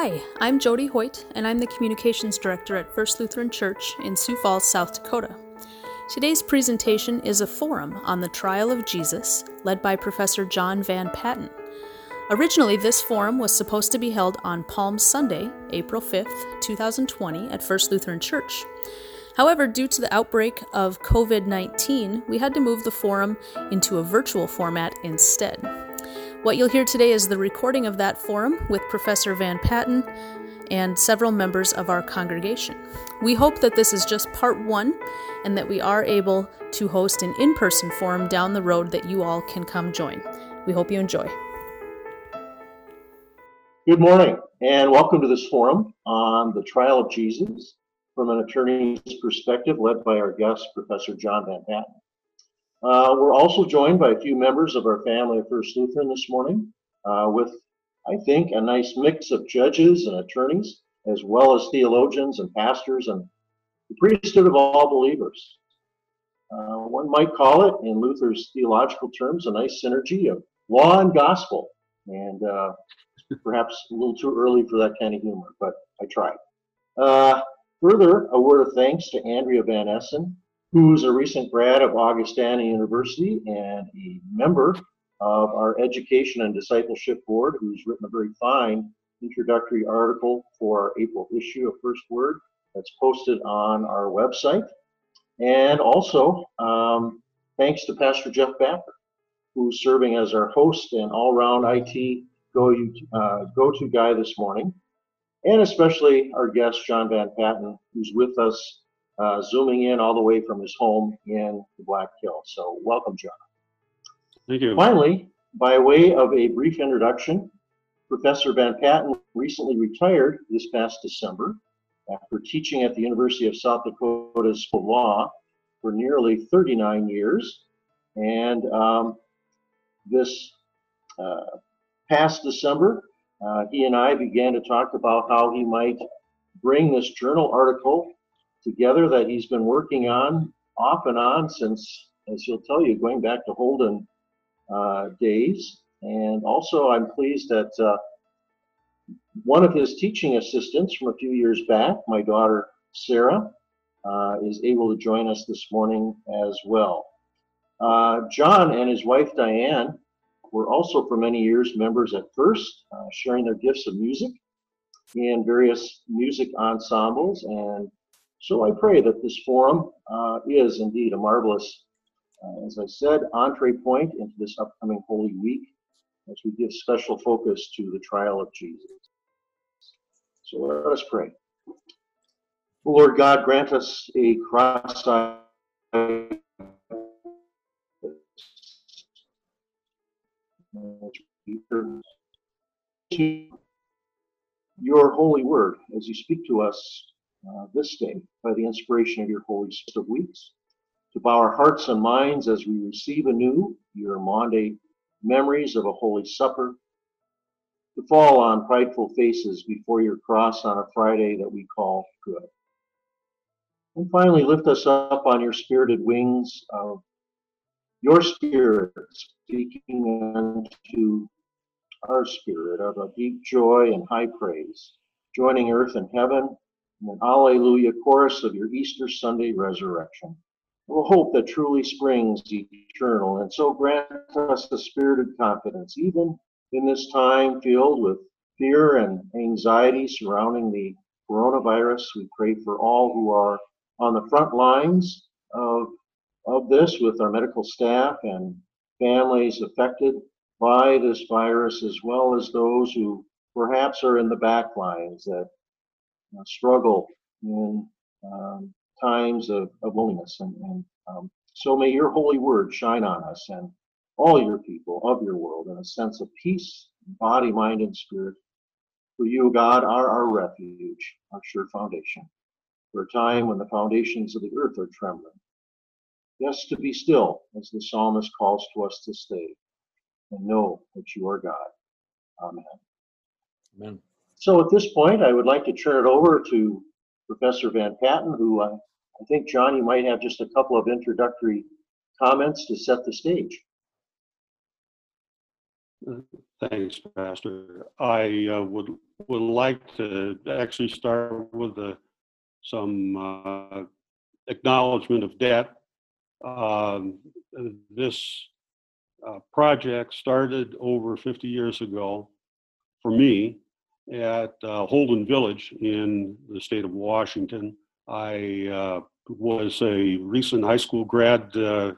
Hi, I'm Jody Hoyt, and I'm the Communications Director at First Lutheran Church in Sioux Falls, South Dakota. Today's presentation is a forum on the trial of Jesus, led by Professor John Van Patten. Originally, this forum was supposed to be held on Palm Sunday, April 5th, 2020, at First Lutheran Church. However, due to the outbreak of COVID 19, we had to move the forum into a virtual format instead. What you'll hear today is the recording of that forum with Professor Van Patten and several members of our congregation. We hope that this is just part one and that we are able to host an in person forum down the road that you all can come join. We hope you enjoy. Good morning, and welcome to this forum on the trial of Jesus from an attorney's perspective, led by our guest, Professor John Van Patten. Uh, we're also joined by a few members of our family of First Lutheran this morning uh, with, I think, a nice mix of judges and attorneys, as well as theologians and pastors and the priesthood of all believers. Uh, one might call it, in Luther's theological terms, a nice synergy of law and gospel. And uh, perhaps a little too early for that kind of humor, but I tried. Uh, further, a word of thanks to Andrea Van Essen, who's a recent grad of Augustana University and a member of our Education and Discipleship Board, who's written a very fine introductory article for our April issue of First Word that's posted on our website. And also, um, thanks to Pastor Jeff Backer, who's serving as our host and all round IT go, uh, to guy this morning. And especially our guest, John Van Patten, who's with us uh, zooming in all the way from his home in the Black Hills. So, welcome, John. Thank you. Finally, by way of a brief introduction, Professor Van Patten recently retired this past December after teaching at the University of South Dakota School of Law for nearly 39 years. And um, this uh, past December, uh, he and I began to talk about how he might bring this journal article together that he's been working on off and on since, as he'll tell you, going back to Holden uh, days. And also, I'm pleased that uh, one of his teaching assistants from a few years back, my daughter Sarah, uh, is able to join us this morning as well. Uh, John and his wife Diane were also for many years members at First, uh, sharing their gifts of music in various music ensembles and so I pray that this forum uh, is indeed a marvelous, uh, as I said, entree point into this upcoming Holy Week as we give special focus to the trial of Jesus. So let us pray. Lord God, grant us a cross-eyed your holy word as you speak to us uh, this day by the inspiration of your Holy Spirit of weeks, to bow our hearts and minds as we receive anew your Maundy memories of a Holy Supper, to fall on prideful faces before your cross on a Friday that we call good. And finally, lift us up on your spirited wings of your spirit, speaking unto our spirit of a deep joy and high praise, joining earth and heaven and an Alleluia chorus of your Easter Sunday resurrection. A hope that truly springs eternal, and so grant us the spirited confidence, even in this time filled with fear and anxiety surrounding the coronavirus. We pray for all who are on the front lines of, of this with our medical staff and families affected by this virus, as well as those who perhaps are in the back lines that uh, struggle in um, times of, of loneliness. And, and um, so may your holy word shine on us and all your people of your world in a sense of peace, body, mind, and spirit. For you, God, are our refuge, our sure foundation. For a time when the foundations of the earth are trembling. Yes, to be still, as the psalmist calls to us to stay, and know that you are God. Amen. Amen. So at this point, I would like to turn it over to Professor Van Patten, who I, I think, John, you might have just a couple of introductory comments to set the stage. Thanks, Pastor. I uh, would would like to actually start with a, some uh, acknowledgement of debt. Um, this uh, project started over 50 years ago for me at uh, Holden Village in the state of Washington. I uh, was a recent high school grad uh,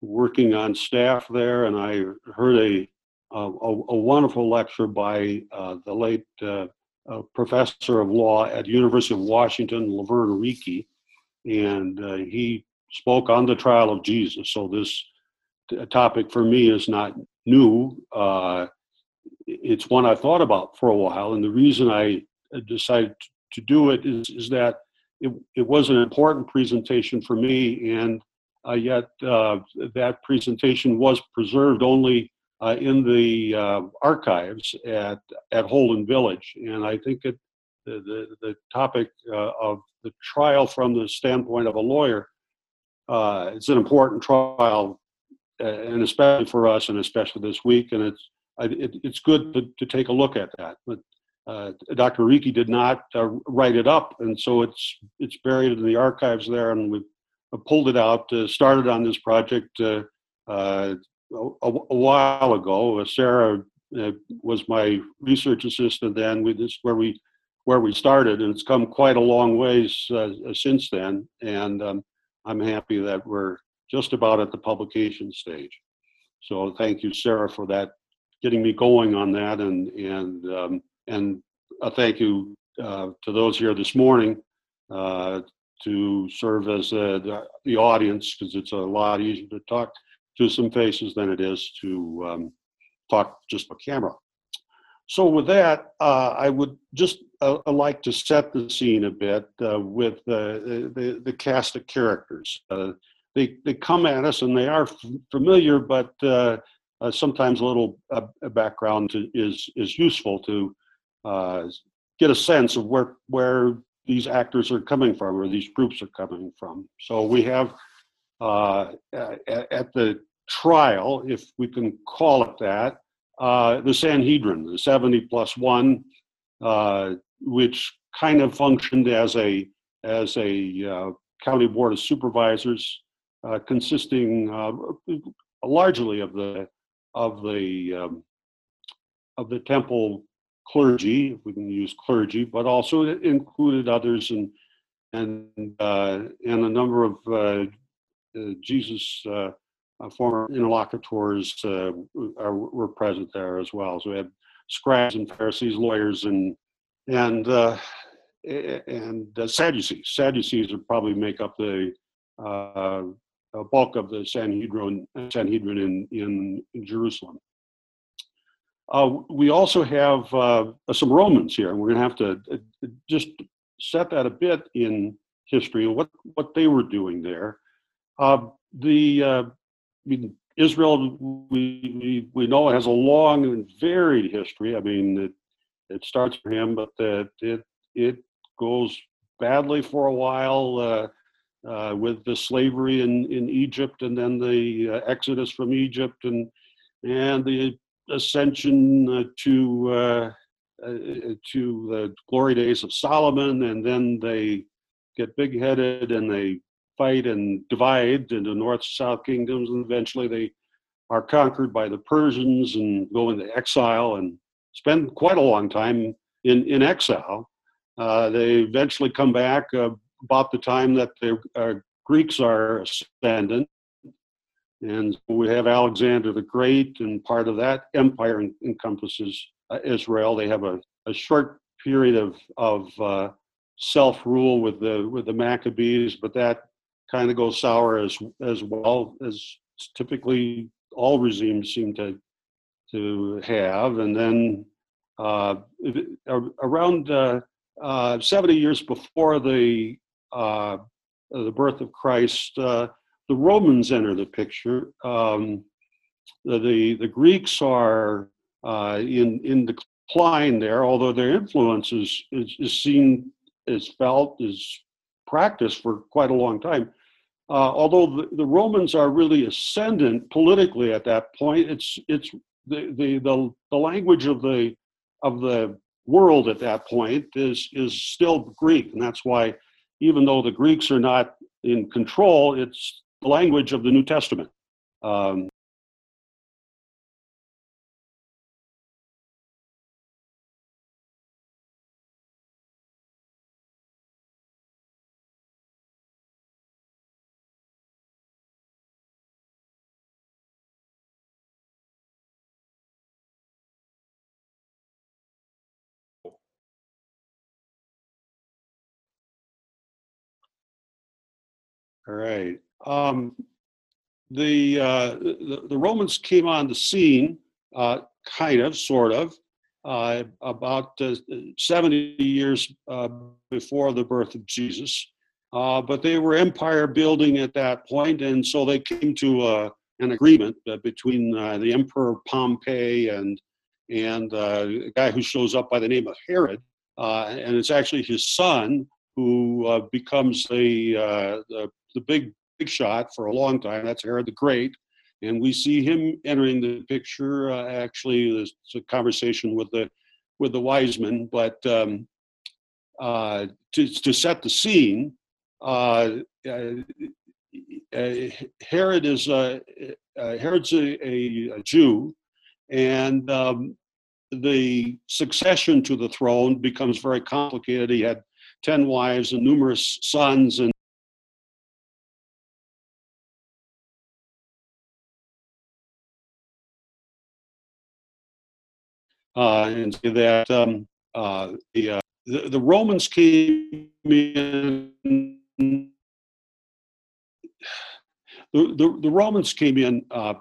working on staff there, and I heard a a, a wonderful lecture by uh, the late uh, uh, professor of law at University of Washington, Luvern Rieke, and he spoke on the trial of Jesus. So this topic for me is not new. Uh, it's one I thought about for a while, and the reason I decided to do it is, is that it, it was an important presentation for me, and uh, yet that presentation was preserved only uh, in the uh, archives at, at Holden Village. And I think it, the, the, the topic uh, of the trial from the standpoint of a lawyer, uh, it's an important trial, uh, and especially for us, and especially this week. And it's, it, it's good to, to take a look at that. But uh, Dr. Rieke did not write it up, and so it's, it's buried in the archives there, and we've pulled it out, started on this project uh, a, a while ago. Uh, Sarah uh, was my research assistant then. We, this where we where we started, and it's come quite a long ways uh, since then. And um, I'm happy that we're just about at the publication stage. So thank you, Sarah, for that, getting me going on that, and and um, and a thank you uh, to those here this morning uh, to serve as uh, the, the audience because it's a lot easier to talk to some faces than it is to um, talk just a camera. So with that, uh, I would just uh, like to set the scene a bit with uh, the, the cast of characters. They, they come at us and they are f- familiar, but uh, sometimes a little background to, is, is useful to get a sense of where, where these actors are coming from or these groups are coming from. So we have uh, at the trial, if we can call it that, uh, the Sanhedrin, the 70 plus one, uh, which kind of functioned as a as a uh, county board of supervisors, uh, consisting uh, largely of the of the um, of the temple clergy, if we can use clergy, but also it included others and and uh, and a number of Jesus uh, former interlocutors uh, are, were present there as well. So we had scribes and Pharisees, lawyers, and and uh, and Sadducees. Sadducees would probably make up the uh, bulk of the Sanhedrin, Sanhedrin in, in, Jerusalem. Uh, we also have uh, some Romans here, and we're going to have to just set that a bit in history and what, what they were doing there. the I mean, Israel, we, we, know it has a long and varied history. I mean, it, it starts for him, but it, it goes badly for a while uh, with the slavery in, in Egypt and then the uh, exodus from Egypt and, and the ascension uh, to, uh, uh, to the glory days of Solomon. And then they get big headed and they fight and divide into north south kingdoms, and eventually they are conquered by the Persians and go into exile and spend quite a long time in, in exile. Uh, they eventually come back uh, about the time that the uh, Greeks are ascendant. And we have Alexander the Great, and part of that empire encompasses uh, Israel. They have a, a short period of, of uh, self rule with the, with the Maccabees, but that kind of goes sour as as well as typically all regimes seem to to have. And then uh, around uh, uh, 70 years before the uh, the birth of Christ, uh, the Romans enter the picture. Um, the, the, Greeks are uh, in in decline there, although their influence is, is, is seen, is felt, is practiced for quite a long time. Uh, although the, the, Romans are really ascendant politically at that point, it's it's the, the the the language of the of the world at that point is is still Greek, and that's why even though the Greeks are not in control, it's the language of the New Testament. Um, All right. Um, the, uh, the the Romans came on the scene, uh, kind of, sort of, uh, about uh, 70 years uh, before the birth of Jesus. Uh, but they were empire building at that point, and so they came to an agreement between the Emperor Pompey and and a guy who shows up by the name of Herod, and it's actually his son who becomes the, the the big big shot for a long time. That's Herod the Great, and we see him entering the picture. Uh, actually, there's a conversation with the with the wise men, but um, uh, to to set the scene, uh, uh, Herod is uh, uh, Herod's a, a, a, Jew, and um, the succession to the throne becomes very complicated. He had ten wives and numerous sons, and and say that um, uh, the, uh, the, the Romans came in. The, the, the Romans came in uh,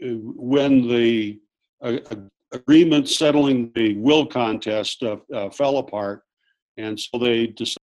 when the uh, agreement settling the will contest uh, fell apart, and so they decided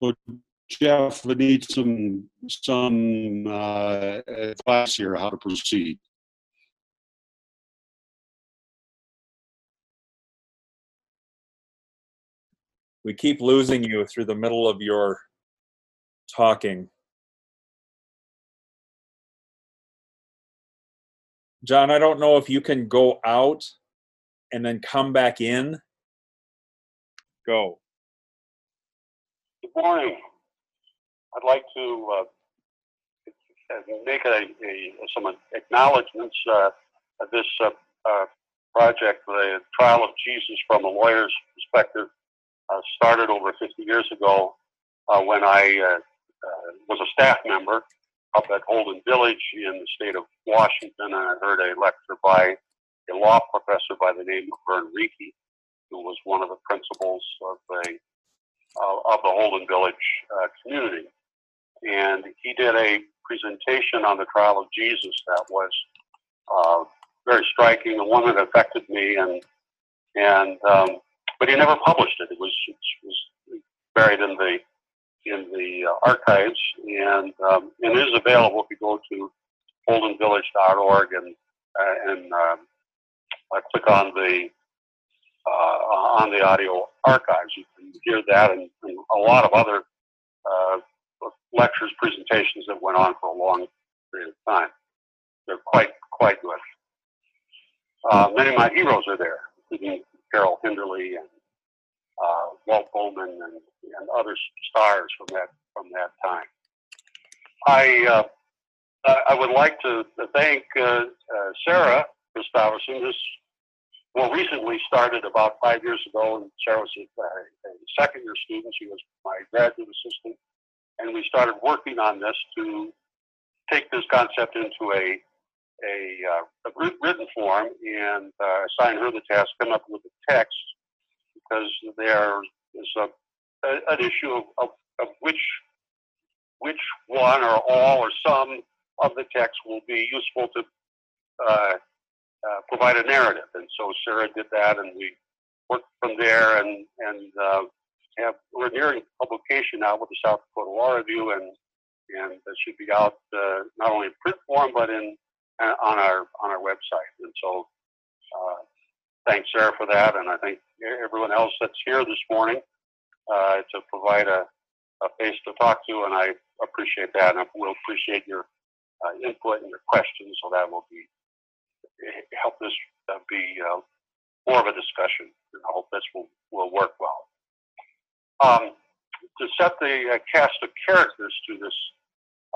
So Jeff, we need some some uh, advice here how to proceed. We keep losing you through the middle of your talking. John, I don't know if you can go out and then come back in. Go. Good morning. I'd like to uh, make a, a, some acknowledgments uh, of this uh, uh project, the trial of Jesus from a lawyer's perspective, uh, started over 50 years ago uh, when I was a staff member up at Holden Village in the state of Washington, and I heard a lecture by a law professor by the name of Vern Rieke, who was one of the principals of the uh, of the Holden Village uh, community, and he did a presentation on the trial of Jesus that was uh, very striking, the one that affected me, and and um, but he never published it. It was it was buried in the in the uh, archives and, um, and is available if you go to holdenvillage.org and, uh, and um, uh, click on the uh, on the audio archives. You can hear that and, and a lot of other uh, lectures, presentations that went on for a long period of time. They're quite quite good. Uh, many of my heroes are there, including Carroll Hinderlie and uh, Walt Bouman and, and other stars from that from that time. I uh, I would like to thank uh, uh, Sarah Christopherson. This well recently started about five years ago, and Sarah was a, a second year student. She was my graduate assistant, and we started working on this to take this concept into a a, uh, a written form and uh, assign her the task, come up with a text because there is a, a, an issue of, of, of which which one or all or some of the text will be useful to uh, uh, provide a narrative. And so Sarah did that, and we worked from there, and and uh, have we're nearing publication now with the South Dakota Law Review, and and it should be out uh, not only in print form but in uh, on our on our website. And so, uh, thanks Sarah for that, and I think everyone else that's here this morning uh, to provide a, a face to talk to, and I appreciate that, and we'll appreciate your uh, input and your questions, so that will be help this uh, be uh, more of a discussion, and I hope this will will work well. Um, to set the uh, cast of characters to this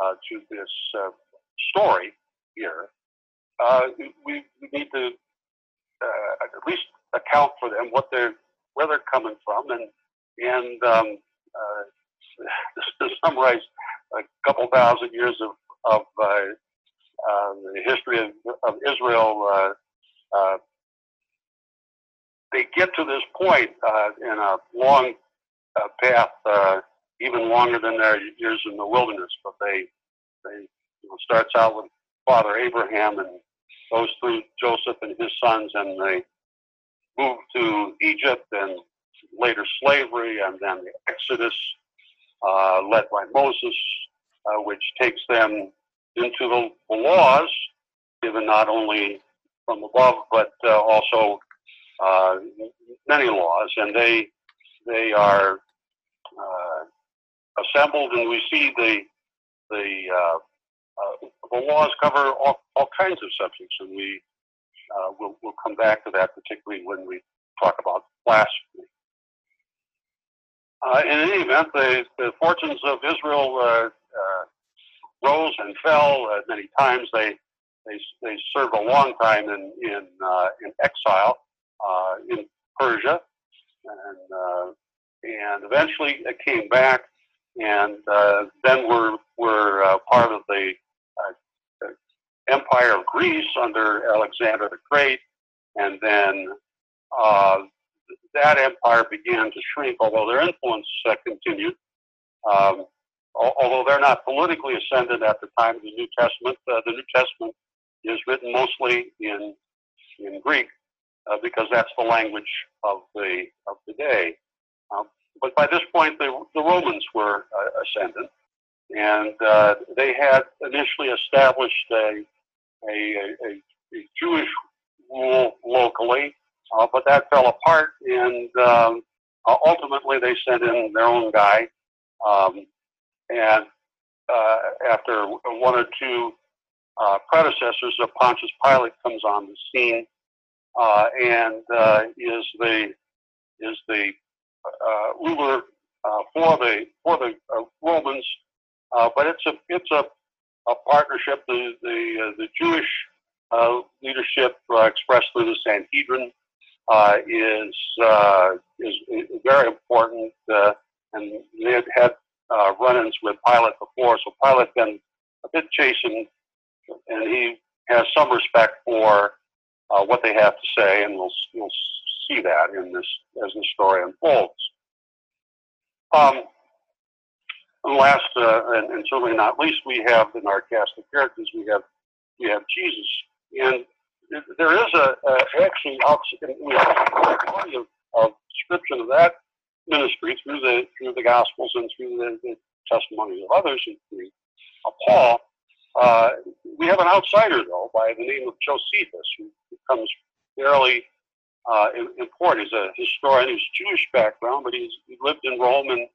uh, to this story here, we, we, need to uh, at least account for them, what they're where they're coming from, and and um, uh, to summarize a couple thousand years of of the history of, of Israel. they get to this point in a long uh, path uh, even longer than their years in the wilderness. But they they you know, starts out with Father Abraham and goes through Joseph and his sons, and they move to Egypt and later slavery, and then the Exodus uh, led by Moses, uh, which takes them into the, the laws given not only from above but uh, also uh, many laws, and they they are uh, assembled, and we see the the uh, the laws cover all, all kinds of subjects, and we uh, we'll, we'll come back to that, particularly when we talk about blasphemy. Uh, in any event, the, the fortunes of Israel uh, uh, rose and fell uh, many times. They, they, they served a long time in, in, uh, in exile in Persia, and and eventually came back, and then we're we're part of the Empire of Greece under Alexander the Great, and then uh, that empire began to shrink, although their influence uh, continued. Um, although they're not politically ascendant at the time of the New Testament, uh, the New Testament is written mostly in in Greek uh, because that's the language of the of the day. Um, but by this point, the, the Romans were uh, ascendant, and uh, they had initially established a, a, a, a Jewish rule locally, uh, but that fell apart, and um, uh, ultimately they sent in their own guy. Um, and uh, after one or two uh, predecessors of Pontius Pilate comes on the scene, and is the is the uh, ruler uh, for the for the uh, Romans, but it's a it's a, a partnership. The the uh, the Jewish uh, leadership uh, expressed through the Sanhedrin is, is is very important, and they had had run-ins with Pilate before, so Pilate been a bit chastened, and he has some respect for uh, what they have to say, and we'll, we'll see that in this as the story unfolds. Um, and last, uh, and, and, certainly not least, we have in our cast of characters, we have we have Jesus, and there is a, a actually plenty of, of description of that ministry through the through the Gospels and through the, the testimonies of others, including Paul. Uh, we have an outsider though by the name of Josephus, who becomes fairly uh, important. He's a historian. He's Jewish background, but he's, he lived in Rome and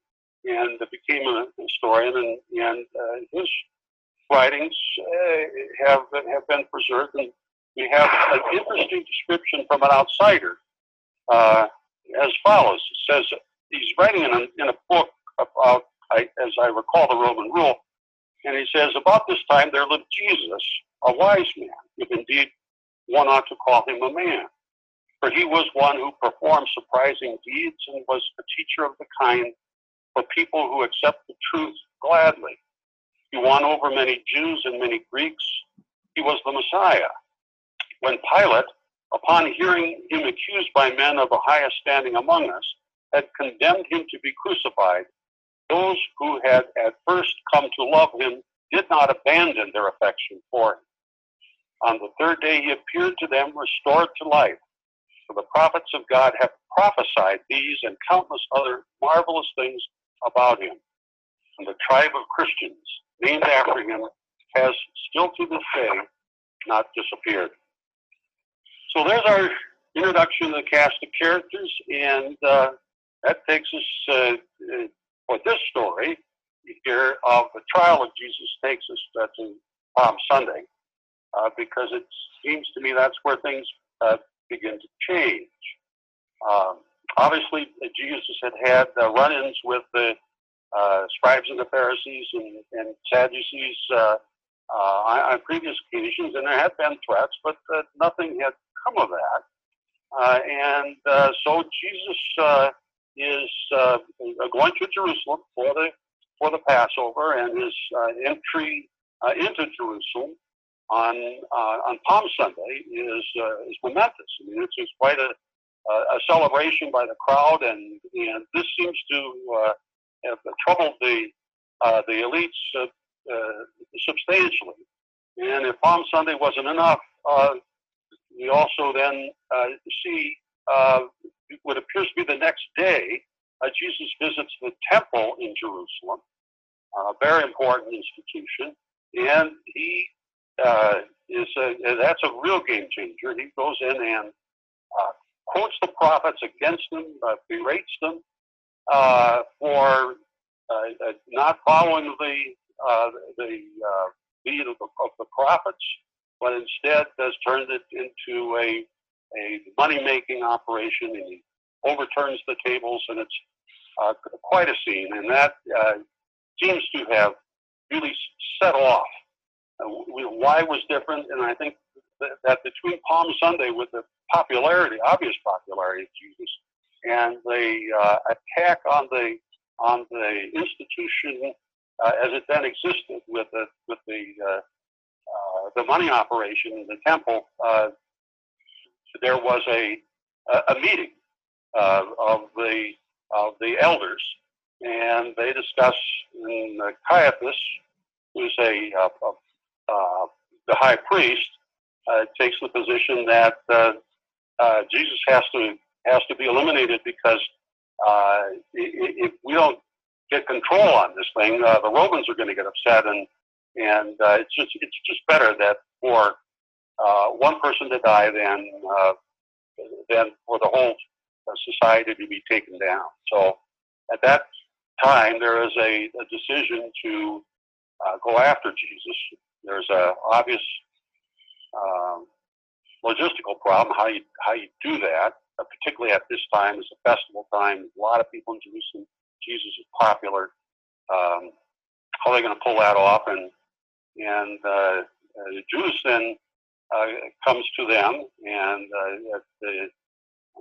and became a historian. And and uh, his writings uh, have have been preserved. And we have an interesting description from an outsider uh, as follows. It says he's writing in a, in a book about, I, as I recall, the Roman rule. And he says, about this time there lived Jesus, a wise man, if indeed one ought to call him a man for he was one who performed surprising deeds and was a teacher of the kind for people who accept the truth gladly. He won over many Jews and many Greeks. He was the Messiah. When Pilate, upon hearing him accused by men of the highest standing among us, had condemned him to be crucified, those who had at first come to love him did not abandon their affection for him. On the third day he appeared to them restored to life. For the prophets of God have prophesied these and countless other marvelous things about him. And the tribe of Christians, named after him, has still to this day not disappeared. So there's our introduction to the cast of characters, and uh, that takes us uh, for this story here of the trial of Jesus takes us uh, to Palm Sunday, uh, because it seems to me that's where things uh, begin to change. Um, obviously, Jesus had had uh, run-ins with the uh, scribes and the Pharisees and, and Sadducees uh, on, on, previous occasions, and there had been threats, but nothing had come of that. Uh, and uh, so Jesus uh, is going to Jerusalem for the for the Passover and his entry into Jerusalem on on Palm Sunday is is momentous. I mean, it's, it's quite a a celebration by the crowd, and and this seems to have troubled the the elites substantially. And if Palm Sunday wasn't enough, uh, we also then uh, see uh, what appears to be the next day, uh, Jesus visits the temple in Jerusalem, a very important institution, and he uh, is a, that's a real game changer. He goes in and uh, quotes the prophets against them, uh, berates them for not following the the lead of the, of the prophets but instead has turned it into a, a money-making operation, and he overturns the tables, and it's uh, quite a scene, and that uh, seems to have really set off. Uh, why was different, and I think that, between Palm Sunday, with the popularity, obvious popularity of Jesus, and the uh, attack on the on the institution uh, as it then existed with the with the uh, uh, the money operation in the temple, uh, there was a a meeting uh, of the of the elders, and they discuss. And Caiaphas, who's a, a, a the high priest, takes the position that Jesus has to has to be eliminated because if we don't get control on this thing, uh, the Romans are going to get upset, and and uh, it's just it's just better that for uh, one person to die than uh, than for the whole society to be taken down. So at that time, there is a, a decision to uh, go after Jesus. There's a obvious um, logistical problem how you how you do that, uh, particularly at this time. It's a festival time. A lot of people in Jerusalem. Jesus is popular. Um, how are they going to pull that off? And and uh, uh Judas then uh, comes to them and uh, at the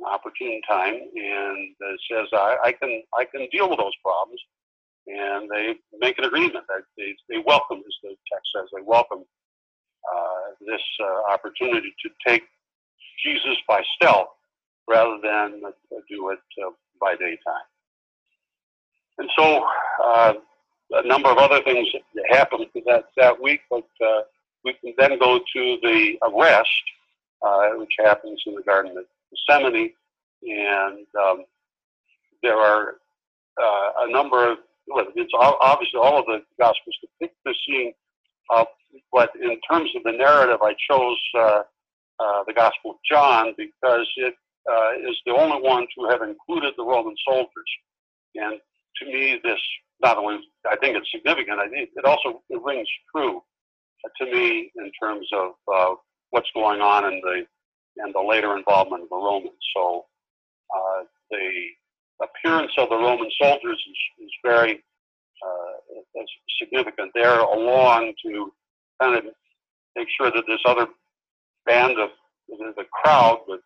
opportune time and says, I, I, can I can deal with those problems. And they make an agreement that they, they welcome, as the text says, they welcome this opportunity to take Jesus by stealth rather than do it by daytime. And so uh, a number of other things happened that, that week, but uh, we can then go to the arrest, uh, which happens in the Garden of Gethsemane, and um, there are uh, a number of, well, it's obviously all of the Gospels depict the scene, uh, but in terms of the narrative, I chose uh, uh, the Gospel of John because it is the only one to have included the Roman soldiers. And to me, this not only I think it's significant, I think it also it rings true to me in terms of uh, what's going on in the and the later involvement of the Romans. So uh, the appearance of the Roman soldiers is, is very uh, significant there, along to kind of make sure that this other band of the, crowd with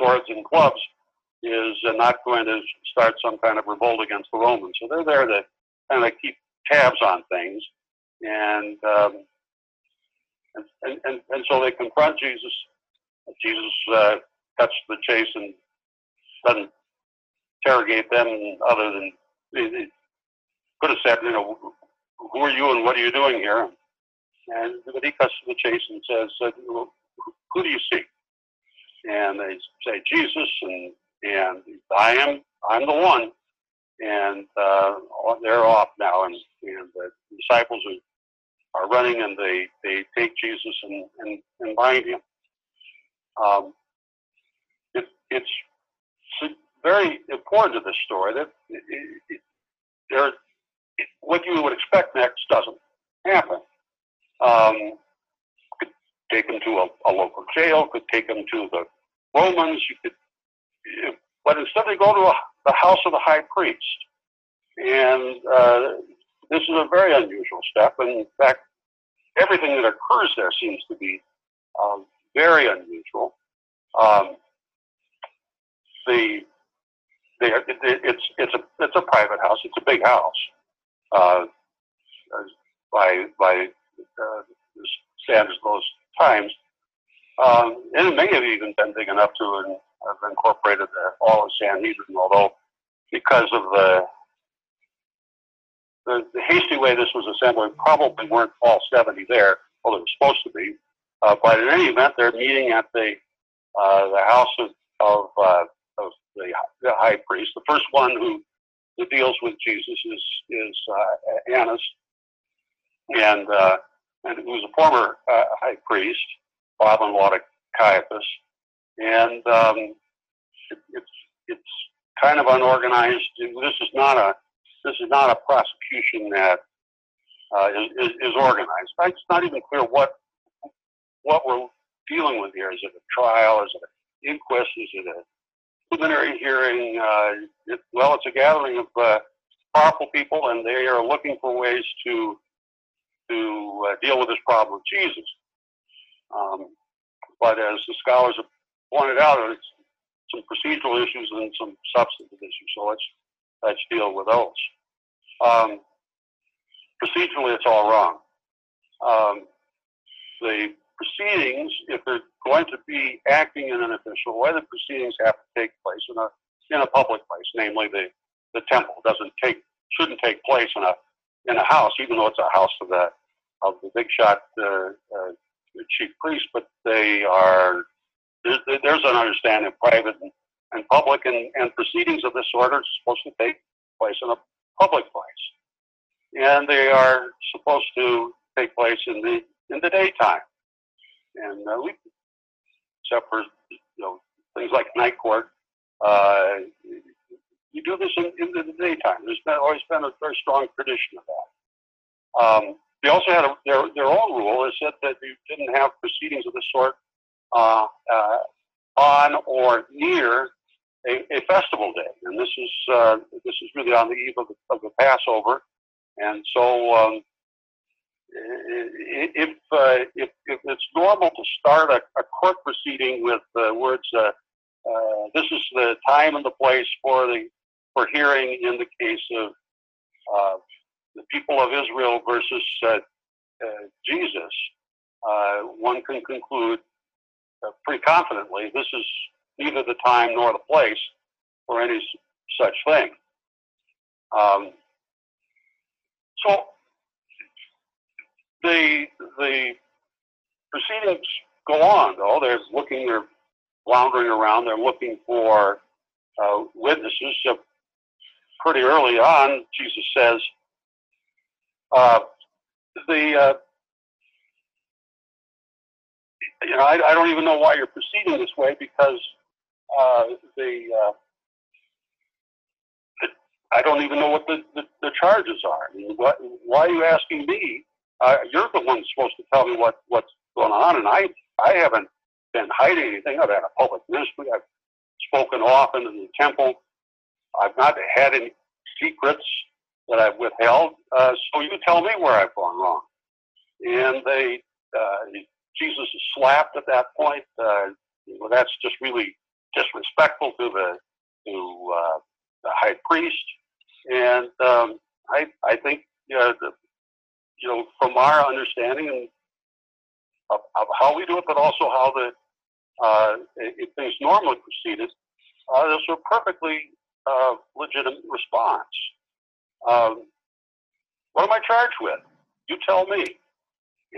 swords and clubs is uh, not going to start some kind of revolt against the Romans. So they're there to kind of keep tabs on things, and um, and, and and so they confront Jesus. Jesus uh, cuts the chase and doesn't interrogate them, other than could have said, you know, who are you and what are you doing here? And but he cuts to the chase and says, uh, who do you seek? And they say Jesus, and and I am I'm the one. And uh, they're off now, and and the disciples are, are running, and they they take Jesus and and, and bind him. Um, it, it's very important to this story that it, it, there, what you would expect next doesn't happen. Um, could take them to a, a, local jail, could take them to the Romans, you could, but instead they go to a, the house of the high priest. And uh, this is a very unusual step. And in fact, everything that occurs there seems to be uh, very unusual. Um, the, the it, it's it's a it's a private house. It's a big house. Uh, by by uh, standards those times, um, and it may have even been big enough to have incorporated the, all of Sanhedrin, although because of the, the, the hasty way this was assembled, probably weren't all 70 there, although they were supposed to be. Uh, but in any event, they're meeting at the uh, the house of of, uh, of the, the high priest. The first one who, who deals with Jesus is is uh, Annas, and uh, and who's a former uh, high priest, father-in-law to Caiaphas, and um, it, it's it's kind of unorganized. This is not a this is not a prosecution that uh, is, is, is organized. It's not even clear what what we're dealing with here. Is it a trial? Is it an inquest? Is it a preliminary hearing? Uh, it, well, it's a gathering of uh, powerful people, and they are looking for ways to to uh, deal with this problem of Jesus. Um, but as the scholars have pointed out, it's some procedural issues and some substantive issues. So let's let's deal with those. Um, procedurally, it's all wrong. Um, the proceedings, if they're going to be acting in an official way, the proceedings have to take place in a in a public place, namely the the temple. Doesn't take shouldn't take place in a in a house, even though it's a house of the of the big shot uh, uh, chief priest. But they are there's, there's an understanding private and, and public, and, and proceedings of this sort are supposed to take place in a public place, and they are supposed to take place in the in the daytime. And uh, we, except for you know things like night court, uh, you do this in, in the daytime. There's been, always been a very strong tradition of that. Um, they also had a, their their own rule. It said that you didn't have proceedings of this sort uh, uh, on or near a, a, festival day, and this is uh, this is really on the eve of the, of the Passover, and so. Um, if, uh, if, if it's normal to start a, a court proceeding with the words, uh, uh, "This is the time and the place for the for hearing in the case of uh, the people of Israel versus uh, uh, Jesus," one can conclude pretty confidently this is neither the time nor the place for any such thing. Um, so the the proceedings go on, though. They're looking, they're floundering around, they're looking for uh, witnesses. So pretty early on, Jesus says, uh, the uh, you know, I, I, don't even know why you're proceeding this way because uh, the uh, I don't even know what the, the, the charges are. What, why are you asking me? Uh, you're the one supposed to tell me what, what's going on, and I I haven't been hiding anything. I've had a public ministry. I've spoken often in the temple. I've not had any secrets that I've withheld. Uh, so you tell me where I've gone wrong. And they uh, Jesus is slapped at that point. Uh, well, that's just really disrespectful to the to uh, the high priest, and um, I I think you know, the, you know from our understanding of, of, how we do it, but also how the uh, if things normally proceeded, uh, was a perfectly uh, legitimate response. Um, what am I charged with? You tell me.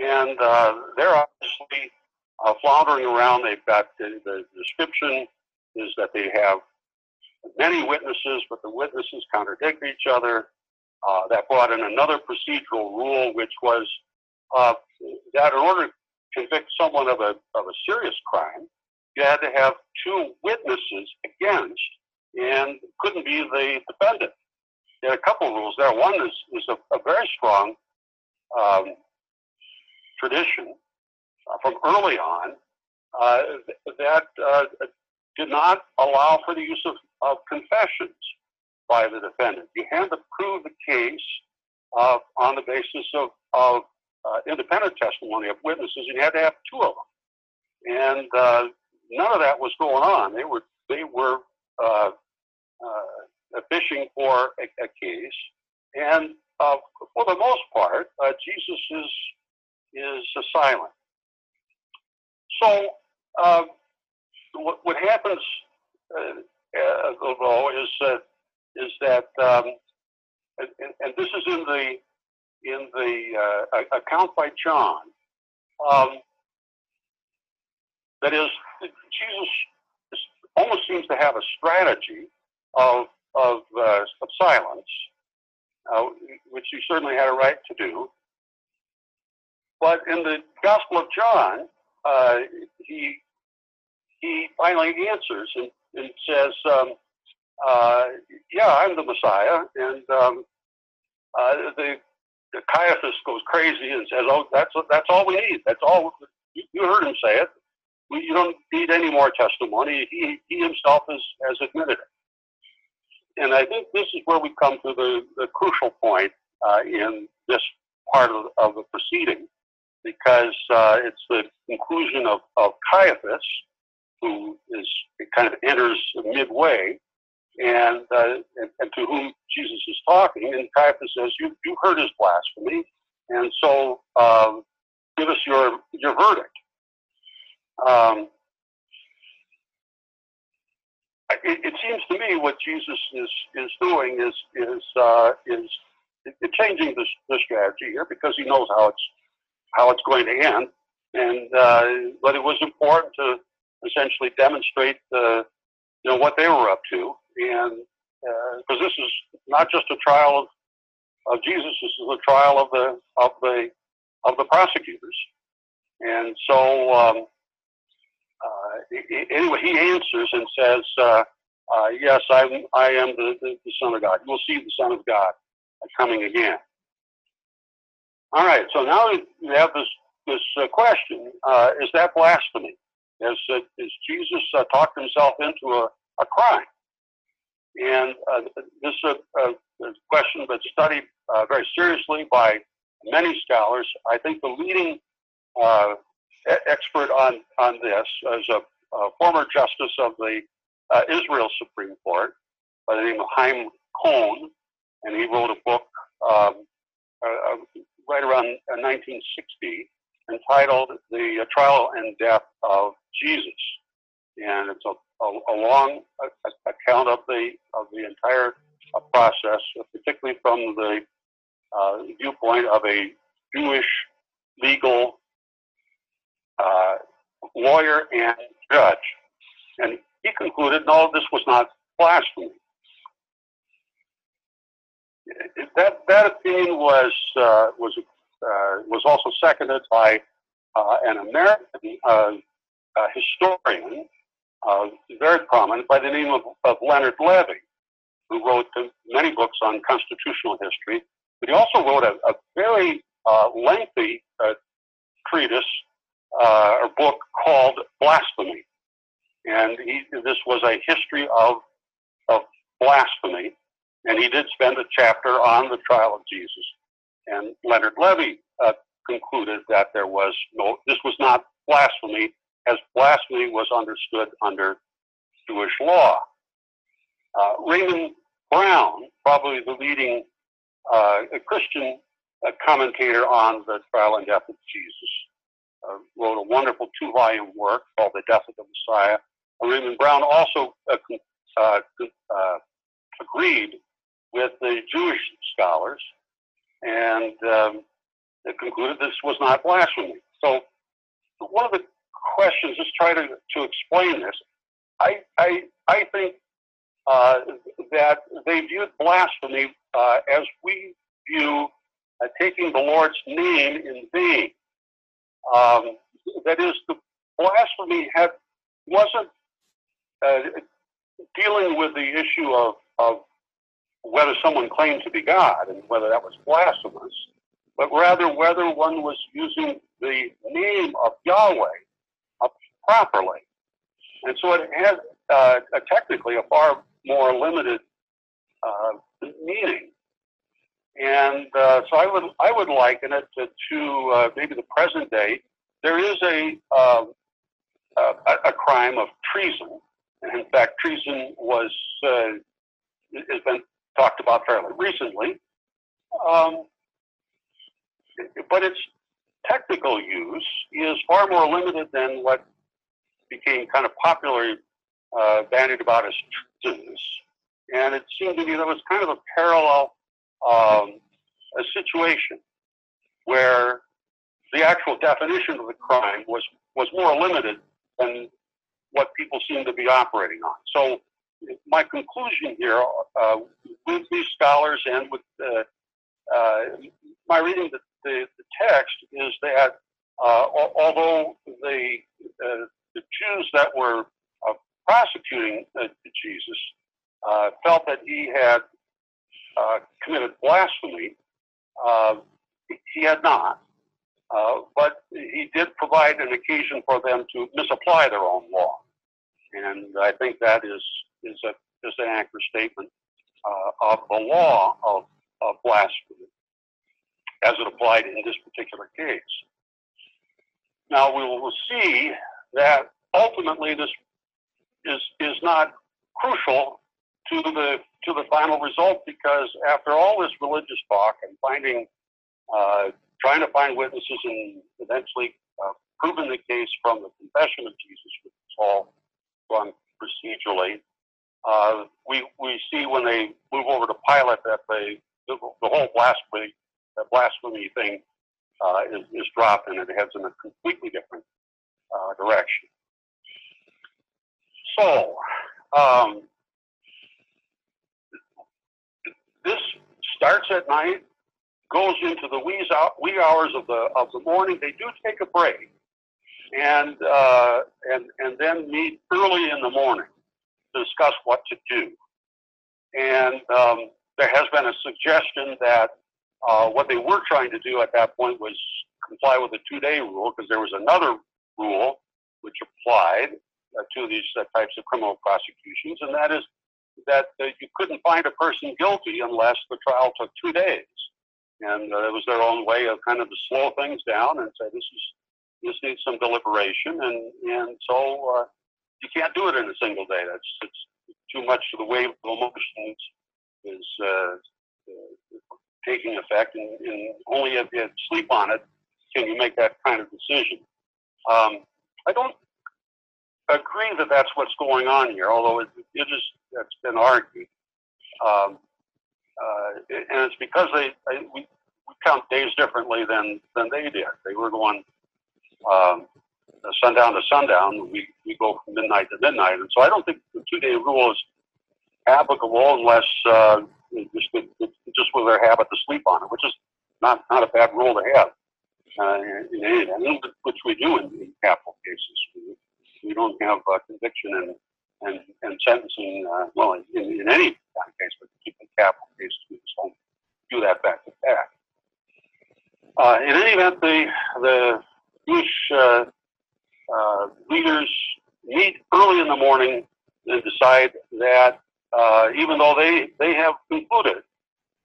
And uh, they're obviously uh, floundering around. They've got the, the description is that they have many witnesses, but the witnesses contradict each other. Uh, that brought in another procedural rule, which was uh, that in order to convict someone of a, of a serious crime, you had to have two witnesses against and couldn't be the defendant. There are a couple of rules there. One is, is a, a very strong um, tradition uh, from early on uh, that uh, did not allow for the use of, of confessions by the defendant. You had to prove the case uh, on the basis of, of uh, independent testimony of witnesses, and you had to have two of them. And uh, none of that was going on. They were they were uh, uh, fishing for a, a case, and uh, for the most part, uh, Jesus is is silent. So um, what, what happens though is is that um, and, and, this is in the in the uh, account by John. Um, that is, Jesus almost seems to have a strategy of of, uh, of silence, uh, which he certainly had a right to do. But in the Gospel of John, uh, he he finally answers and, and says, um, uh, "Yeah, I'm the Messiah," and um, uh, the, the Caiaphas goes crazy and says, "Oh, that's that's all we need. That's all." You heard him say it. We, you don't need any more testimony. He, he himself has, has admitted it. And I think this is where we come to the, the crucial point uh, in this part of, of the proceeding, because uh, it's the conclusion of, of Caiaphas, who is kind of enters midway, and, uh, and, and to whom Jesus is talking. And Caiaphas says, "You you heard his blasphemy, and so um, give us your your verdict." Um, it, it, seems to me what Jesus is is doing is is uh, is changing the, the strategy here because he knows how it's how it's going to end, and uh, but it was important to essentially demonstrate the you know what they were up to, and because uh, this is not just a trial of, of Jesus, this is a trial of the of the of the prosecutors, and so. Um, uh, anyway, he answers and says, uh, uh, "Yes, I'm, I am the, the, the, Son of God. You will see the Son of God coming again." All right. So now we have this this uh, question: uh, Is that blasphemy? Has, uh, Jesus talked himself into a, a crime? And this is a, a, question that's studied very seriously by many scholars. I think the leading expert on, on this is a, a former justice of the uh, Israel Supreme Court by the name of Chaim Cohn, and he wrote a book um, uh, uh right around 1960 uh, entitled The Trial and Death of Jesus. And it's a, a, a long account of the, of the entire uh, process, particularly from the viewpoint of a Jewish legal uh, lawyer and judge. And he concluded, no, this was not blasphemy. That, that opinion was, uh, was, uh, was also seconded by uh, an American uh, uh, historian, very prominent, by the name of, of Leonard Levy, who wrote many books on constitutional history. But he also wrote a, a very lengthy treatise uh, a book called Blasphemy. And he, this was a history of, of blasphemy. And he did spend a chapter on the trial of Jesus. And Leonard Levy uh, concluded that there was no, this was not blasphemy, as blasphemy was understood under Jewish law. Uh, Raymond Brown, probably the leading uh, Christian uh, commentator on the trial and death of Jesus, uh, wrote a wonderful two-volume work called The Death of the Messiah. Raymond Brown also uh, agreed with the Jewish scholars and um, it concluded this was not blasphemy. So one of the questions, just try to, to explain this. I, I, I think uh, that they viewed blasphemy uh, as we view uh, taking the Lord's name in vain. Um, that is, the blasphemy had wasn't uh, dealing with the issue of, of whether someone claimed to be God and whether that was blasphemous, but rather whether one was using the name of Yahweh properly. And so it has uh, a, technically a far more limited uh, meaning. And uh, so I would I would liken it to, to uh, maybe the present day. There is a, um, a a crime of treason, and in fact, treason was uh, has been talked about fairly recently. Um, but its technical use is far more limited than what became kind of popularly uh, bandied about as treasonous. And it seemed to me that was kind of a parallel um, a situation where the actual definition of the crime was, was more limited than what people seem to be operating on. So my conclusion here uh, with these scholars and with uh, uh, my reading the, the, the, text is that uh, although the, uh, the Jews that were uh, prosecuting Jesus felt that he had committed blasphemy, he had not. but he did provide an occasion for them to misapply their own law. And I think that is is a is an accurate statement uh, of the law of, of blasphemy as it applied in this particular case. Now we will see that ultimately this is is not crucial to the to the final result because after all this religious talk and finding uh, trying to find witnesses and eventually uh, proving the case from the confession of Jesus, which is all procedurally, uh, we we see when they move over to Pilate that they the, the whole blasphemy the blasphemy thing uh, is, is dropped and it heads in a completely different uh, direction. So um, this starts at night, goes into the wee, wee hours of the of the morning. They do take a break, and uh, and and then meet early in the morning to discuss what to do. And um, there has been a suggestion that uh, what they were trying to do at that point was comply with the two-day rule because there was another rule which applied uh, to these uh, types of criminal prosecutions, and that is that uh, you couldn't find a person guilty unless the trial took two days. And uh, it was their own way of kind of to slow things down and say this is this needs some deliberation, and and so uh, you can't do it in a single day. That's it's too much of the wave of emotions is uh, uh, taking effect, and, and, only if you sleep on it can you make that kind of decision. Um, I don't agree that that's what's going on here, although it, it is that's been argued, um, uh, and it's because they, they we, we count days differently than than they did. They were going. Um, sundown to sundown, we, we go from midnight to midnight. And so I don't think the two day rule is applicable unless uh, just, just with their habit to sleep on it, which is not, not a bad rule to have uh, in any event, which we do in, in capital cases. We, we don't have uh, conviction and, and, and sentencing, uh, well, in, in any kind of case, but in capital cases, we just don't do that back to back. Uh, in any event, the, the Jewish uh, uh, leaders meet early in the morning and decide that uh, even though they, they have concluded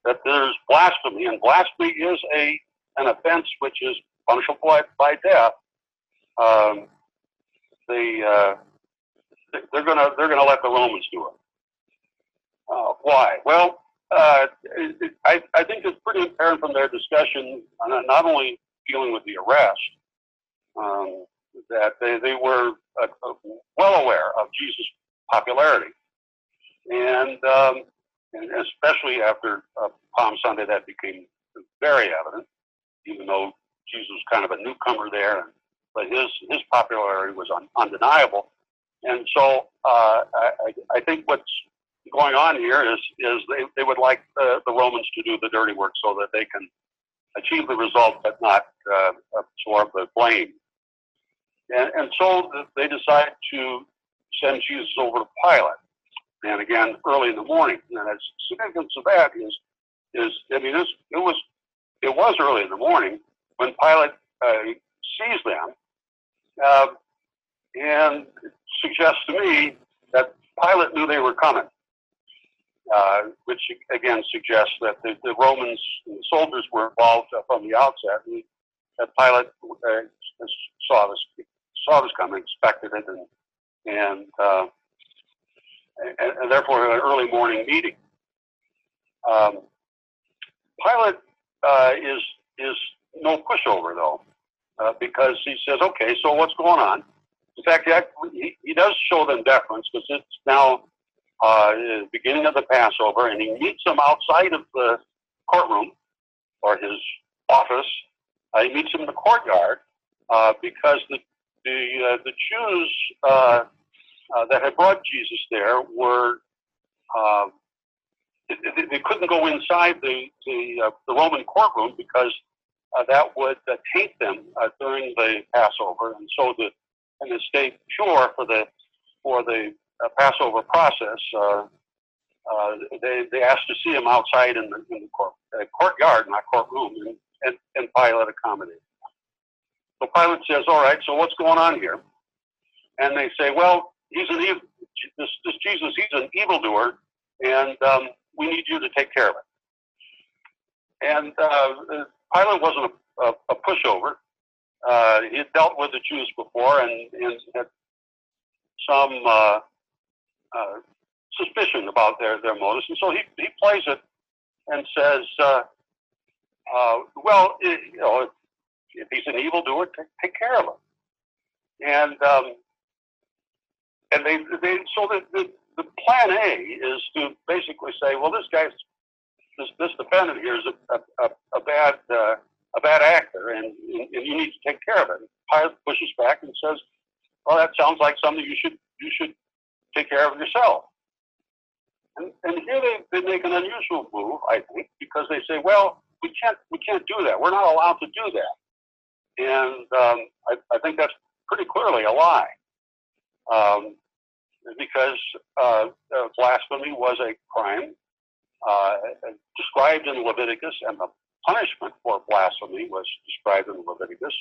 that there's blasphemy, and blasphemy is a an offense which is punishable by, by death, um, they uh, they're gonna they're gonna let the Romans do it. Uh, why? Well, uh, it, I I think it's pretty apparent from their discussion, not only dealing with the arrest, um, that they, they were uh, well aware of Jesus' popularity. And, um, and especially after uh, Palm Sunday, that became very evident, even though Jesus was kind of a newcomer there, but his his popularity was un, undeniable. And so uh, I, I think what's going on here is is they, they would like the, the Romans to do the dirty work so that they can achieve the result but not uh, absorb the blame. And, and so they decide to send Jesus over to Pilate. And again, early in the morning. And the significance of that is, is I mean, it was it was early in the morning when Pilate uh, sees them, uh, and suggests to me that Pilate knew they were coming uh, which again suggests that the, the Romans and the soldiers were involved from the outset. And that Pilate uh, saw this saw this coming, expected it, and and, uh, and, and therefore an early morning meeting. Um, uh, is is no pushover though, uh, because he says, "Okay, so what's going on?" In fact, he, he does show them deference because it's now uh, beginning of the Passover, and he meets them outside of the courtroom or his office. Uh, he meets them in the courtyard uh, because the the uh, the Jews uh, uh, that had brought Jesus there were uh, they, they couldn't go inside the the, uh, the Roman courtroom because uh, that would uh, taint them during the Passover, and so the and to stay pure for the for the Passover process, they, they asked to see him outside in the, in the court, courtyard, not courtroom, and, and, and Pilate accommodated. So Pilate says, all right, so what's going on here? And they say, well, he's an evil, this, this Jesus, he's an evildoer, and um, we need you to take care of it. And uh, Pilate wasn't a, a, a pushover. Uh, he had dealt with the Jews before and, and had some uh, uh, suspicion about their, their motives. And so he, he plays it and says, uh, uh, well, it, you know, if, he's an evildoer, take, take care of him. And um, and they they so the, the the plan A is to basically say, well, this guy's this this defendant here is a a, a bad uh, a bad actor, and, and you need to take care of it. Pilate pushes back and says, well, that sounds like something you should you should take care of yourself. And, and here they, they make an unusual move, I think, because they say, well, we can't, we can't do that. We're not allowed to do that. And um, I, I think that's pretty clearly a lie. Um, because uh, uh, blasphemy was a crime uh, described in Leviticus, and the punishment for blasphemy was described in Leviticus.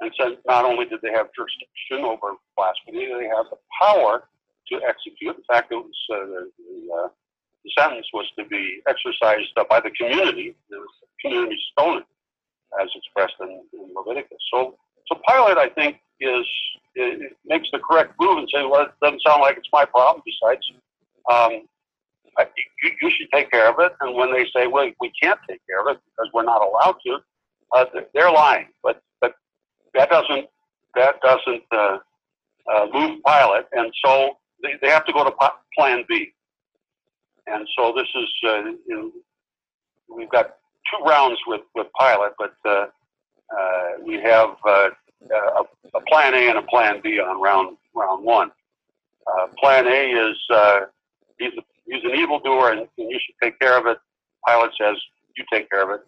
And so not only did they have jurisdiction over blasphemy, they have the power to execute. In fact, it was uh, the, uh, the, sentence was to be exercised by the community. It The community stone it, as expressed in, in, Leviticus. So, so Pilate, I think, is makes the correct move and saying, "Well, it doesn't sound like it's my problem." Besides, um, I, you, you, should take care of it. And when they say, "Well, we can't take care of it because we're not allowed to," uh, they're lying. But but that doesn't that doesn't uh, uh, move Pilate, and so they, they have to go to Plan B. And so this is, uh, know, we've got two rounds with, with Pilate, but uh, uh, we have uh, a, a, Plan A and a Plan B on round round one. Uh, plan A is uh, he's, a, he's an evildoer and, and you should take care of it. Pilate says, you take care of it.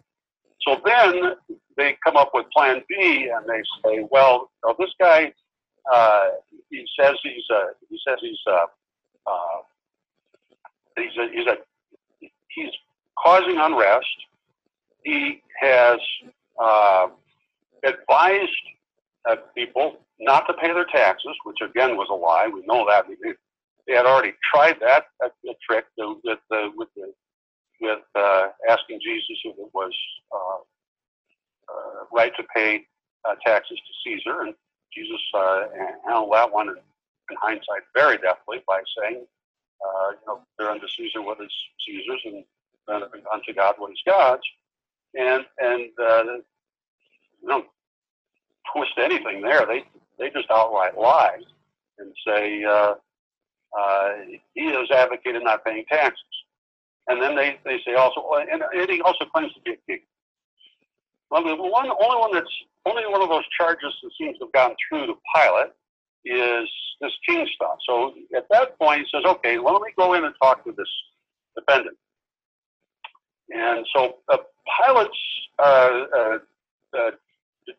So then they come up with Plan B and they say, well, this guy uh, he says he's a he says he's a uh, he's a, he's a he's causing unrest. He has uh, advised uh, people not to pay their taxes, which again was a lie. We know that. They had already tried that, that trick with the, with the, with uh, asking Jesus if it was uh, uh, right to pay uh, taxes to Caesar, and Jesus uh, handled that one in, in, hindsight very deftly by saying, uh, you know, they're unto Caesar what is Caesar's and unto God what is God's. And, and uh, you know, twist anything there. They, they just outright lie and say, uh, uh, he is advocating not paying taxes. And then they, they say also, and, and he also claims to be a king. Well, the one, only one that's only one of those charges that seems to have gone through to Pilate is this king stuff. So at that point, he says, "Okay, well, let me go in and talk to this defendant." And so uh, Pilate's, uh, uh, uh,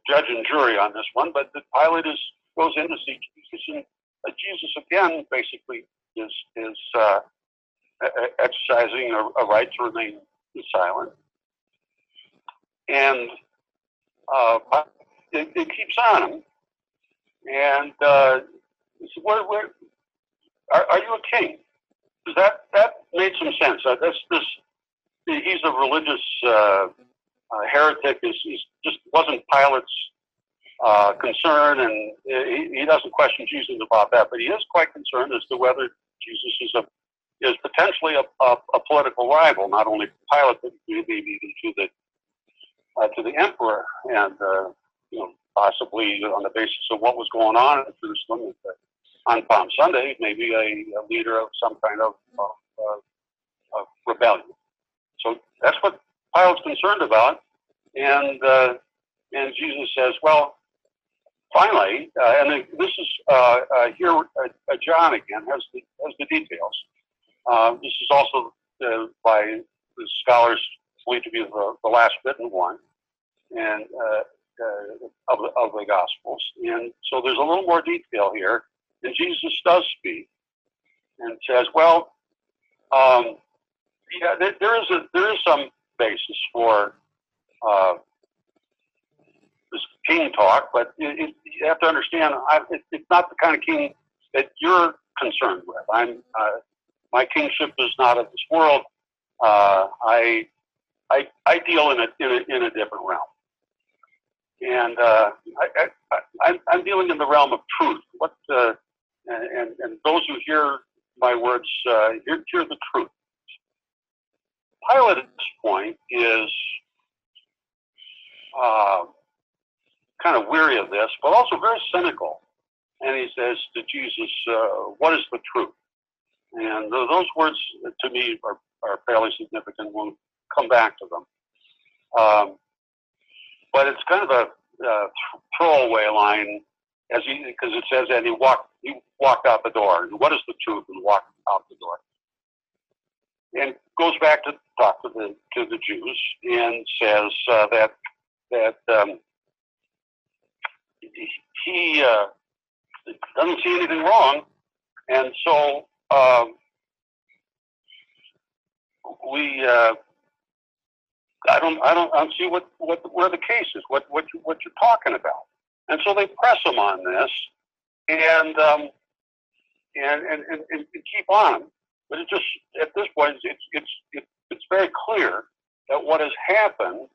judge and jury on this one, but the Pilate is goes in to see Jesus, and uh, Jesus again basically is is uh, exercising a, a, right to remain silent, and uh, it, it, keeps on him. And uh, where, where are, are, you a king? That that made some sense. Uh, this this he's a religious uh, uh, heretic. Is just wasn't Pilate's uh, concern, and he, he doesn't question Jesus about that. But he is quite concerned as to whether Jesus is a is potentially a, a, a political rival, not only to Pilate, but maybe even to the uh, to the emperor, and uh, you know possibly on the basis of what was going on in Jerusalem on Palm Sunday, maybe a, a leader of some kind of, of, uh, of rebellion. That's what Pilate's concerned about, and uh, and Jesus says, well, finally, uh, and this is uh, uh, here. Uh, John again has the has the details. Um, this is also uh, by the scholars believed to be the, the last written one, and uh, of the of the Gospels. And so there's a little more detail here, and Jesus does speak and says, well. Um, yeah, there is a there is some basis for uh, this king talk, but it, it, you have to understand I, it, it's not the kind of king that you're concerned with. I'm uh, my kingship is not of this world. Uh, I, I I deal in a in a, in a different realm, and uh, I, I, I'm dealing in the realm of truth. What uh, and and those who hear my words uh, hear, hear the truth. Pilate at this point is uh, kind of weary of this, but also very cynical. And he says to Jesus, uh, What is the truth? And those words to me are, are fairly significant. We'll come back to them. Um, but it's kind of a, a throwaway line as because it says and he walked he walked out the door. And what is the truth? And walked out the door and goes back to talk to the to the Jews and says uh, that that um, he uh, doesn't see anything wrong, and so um, we. Uh, I don't. I don't. I don't see what, what where the case is. What what you, what you're talking about. And so they press him on this, and um, and, and, and, and keep on. But it just at this point, it's it's it's, it's very clear that what has happened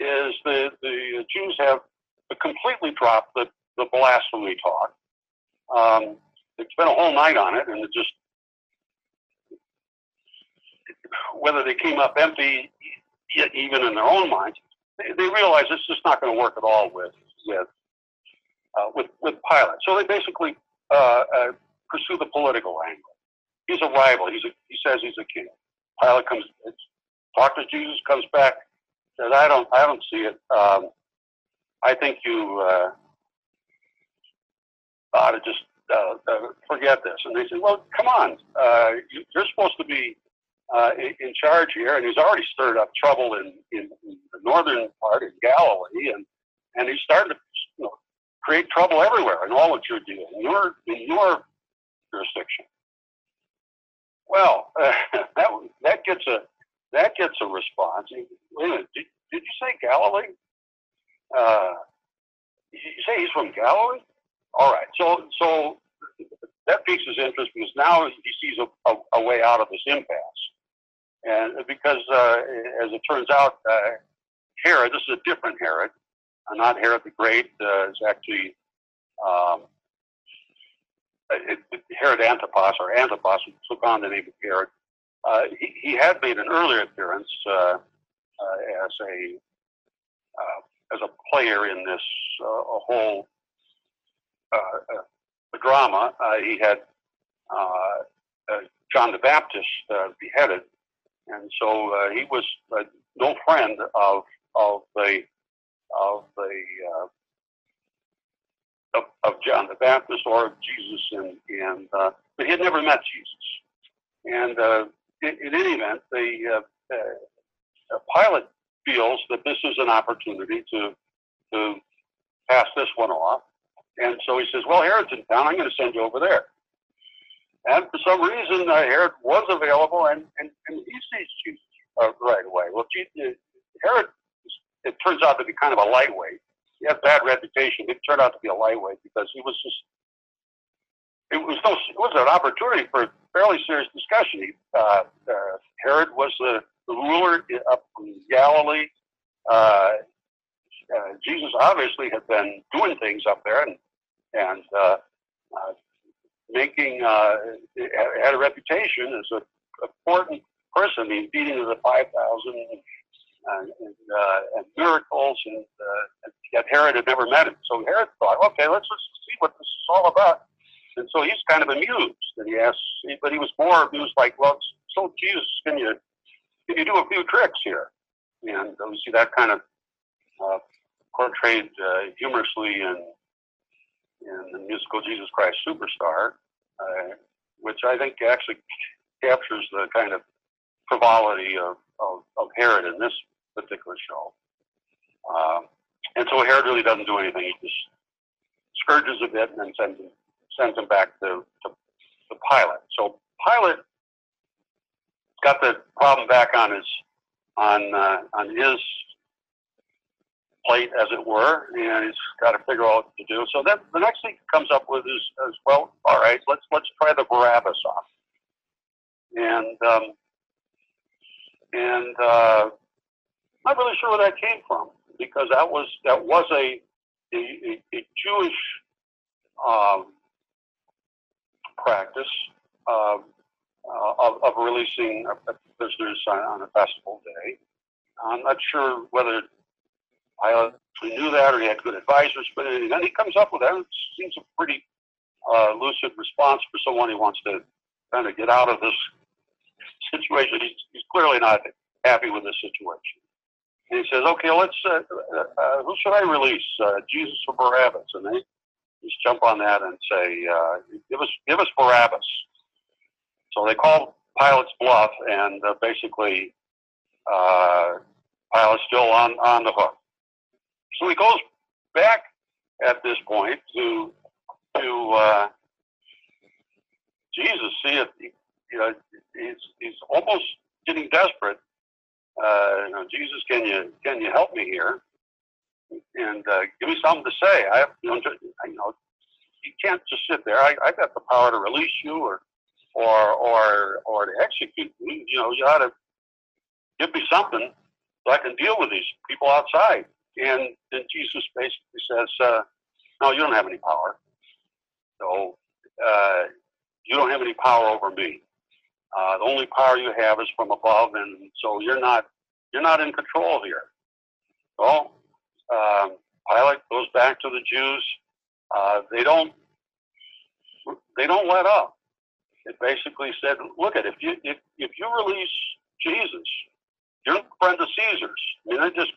is the the Jews have completely dropped the the blasphemy talk. Um, they spent a whole night on it, and it just whether they came up empty, even in their own minds, they, they realize it's just not going to work at all with with uh, with with Pilate. So they basically uh, uh, pursue the political angle he's a rival. He's a, he says he's a king. Pilate comes, talks to Jesus, comes back, says, I don't, I don't see it. Um, I think you uh, ought to just uh, uh, forget this. And they said, well, come on, uh, you, are supposed to be uh, in, in, charge here. And he's already stirred up trouble in, in, in, the northern part in Galilee, and and he's starting to you know, create trouble everywhere in all that you're doing in your in your jurisdiction. Well, uh, that that gets a that gets a response. Wait a minute, did, did you say Galilee? Uh, you say he's from Galilee? All right. So so that piques his interest because now he sees a, a, a way out of this impasse. And because, uh, as it turns out, uh, Herod, this is a different Herod, uh, not Herod the Great, uh, is actually um, Herod Antipas, or Antipas, who took on the name of Herod, uh, he, he, had made an earlier appearance uh, uh, as a uh, as a player in this uh, whole uh, drama. he had John the Baptist beheaded, and so he was no friend of of the of the uh, of, of, John the Baptist or of Jesus, and and uh, but he had never met Jesus. And uh, in, in, any event, the uh, uh, Pilate feels that this is an opportunity to to pass this one off, and so he says, "Well, Herod's in town. I'm going to send you over there." And for some reason, uh, Herod was available, and, and, and he sees Jesus uh, right away. Well, Jesus, Herod, it turns out to be kind of a lightweight. Had bad reputation. It turned out to be a lightweight because he was just. It was no, it was an opportunity for fairly serious discussion. Uh, uh, Herod was the, the ruler up from Galilee. Uh, uh, Jesus obviously had been doing things up there and and uh, uh, making uh, had a reputation as an important person. Mean, feeding the five thousand and, uh, and miracles, and, uh, and yet Herod had never met him. So Herod thought, okay, let's just see what this is all about. And so he's kind of amused, and he asks, but he was more amused, like, well, so Jesus, can you can you do a few tricks here? And we see that kind of uh, portrayed uh, humorously in in the musical Jesus Christ Superstar, uh, which I think actually captures the kind of frivolity of, of, of Herod in this particular show. Um, and so Herod really doesn't do anything. He just scourges a bit and then sends him, sends him back to, to, to Pilate. So Pilate got the problem back on his on uh, on his plate, as it were, and he's got to figure out what to do. So then the next thing he comes up with is, is well, all right, let's let's try the Barabbas off, and um, and uh, not really sure where that came from because that was that was a a, a Jewish um, practice uh, of, of releasing prisoners on, on a festival day. I'm not sure whether I knew that or he had good advisors, but then he comes up with that. It seems a pretty uh, lucid response for someone who wants to kind of get out of this situation. He's, he's clearly not happy with this situation. And he says, okay, let's, uh, uh, uh, who should I release? Uh, Jesus or Barabbas? And they just jump on that and say, uh, give us, give us Barabbas. So they call Pilate's bluff and uh, basically uh, Pilate's still on, on the hook. So he goes back at this point to to uh, Jesus. See if you know he's he's almost getting desperate. Uh, you know, Jesus, can you can you help me here? And uh, give me something to say. I have you know, you know you can't just sit there. I I got the power to release you or or or or to execute me. You know, you ought to give me something so I can deal with these people outside. And then Jesus basically says, uh, No, you don't have any power. So uh, you don't have any power over me. Uh, the only power you have is from above, and so you're not you're not in control here. Well, um, Pilate goes back to the Jews. Uh, they don't they don't let up. It basically said, look at if you if, if you release Jesus, you're a friend of Caesar's. I mean, they're just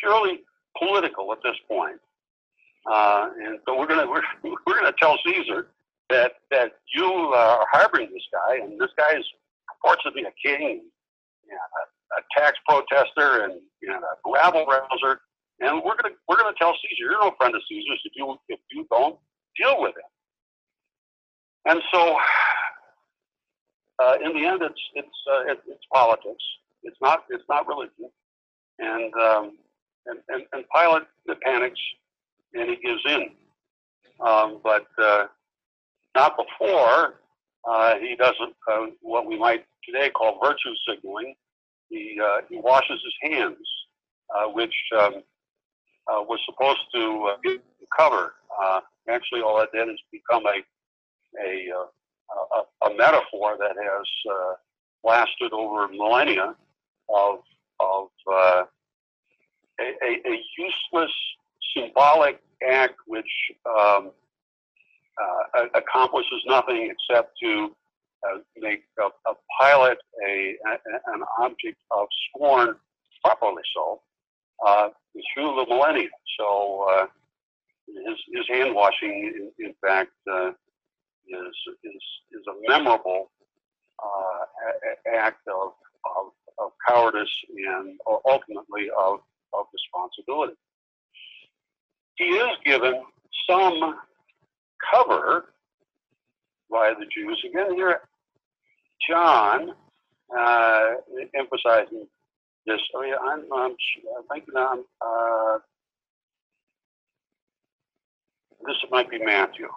purely political at this point. Uh, and so we're to we're, we're to tell Caesar that that you are harboring this guy, and this guy is purports to be a king, and a, a tax protester, and know, a rabble rouser. And we're to we're to tell Caesar you're no friend of Caesar's if you if you don't deal with him. And so, uh, in the end, it's it's uh, it, it's politics. It's not it's not religion. And um, and, and, and Pilate panics and he gives in. Um, but uh, not before uh, he does uh, what we might today call virtue signaling. He, uh, he washes his hands, uh, which um, uh, was supposed to give cover. actually, all that did is become a, a, a, a metaphor that has lasted over millennia of, of a, a, a useless symbolic act which um, uh, accomplishes nothing except to uh, make a, a Pilate a, a, an object of scorn, properly so. uh, through the millennia. So uh, his, his hand washing, in, in fact, uh, is, is, is a memorable uh, act of, of, of, cowardice and ultimately of, of responsibility. He is given some cover by the Jews. Again, here, John uh, emphasizing this. Oh, yeah, I'm, I'm, thinking I'm, uh, this might be Matthew.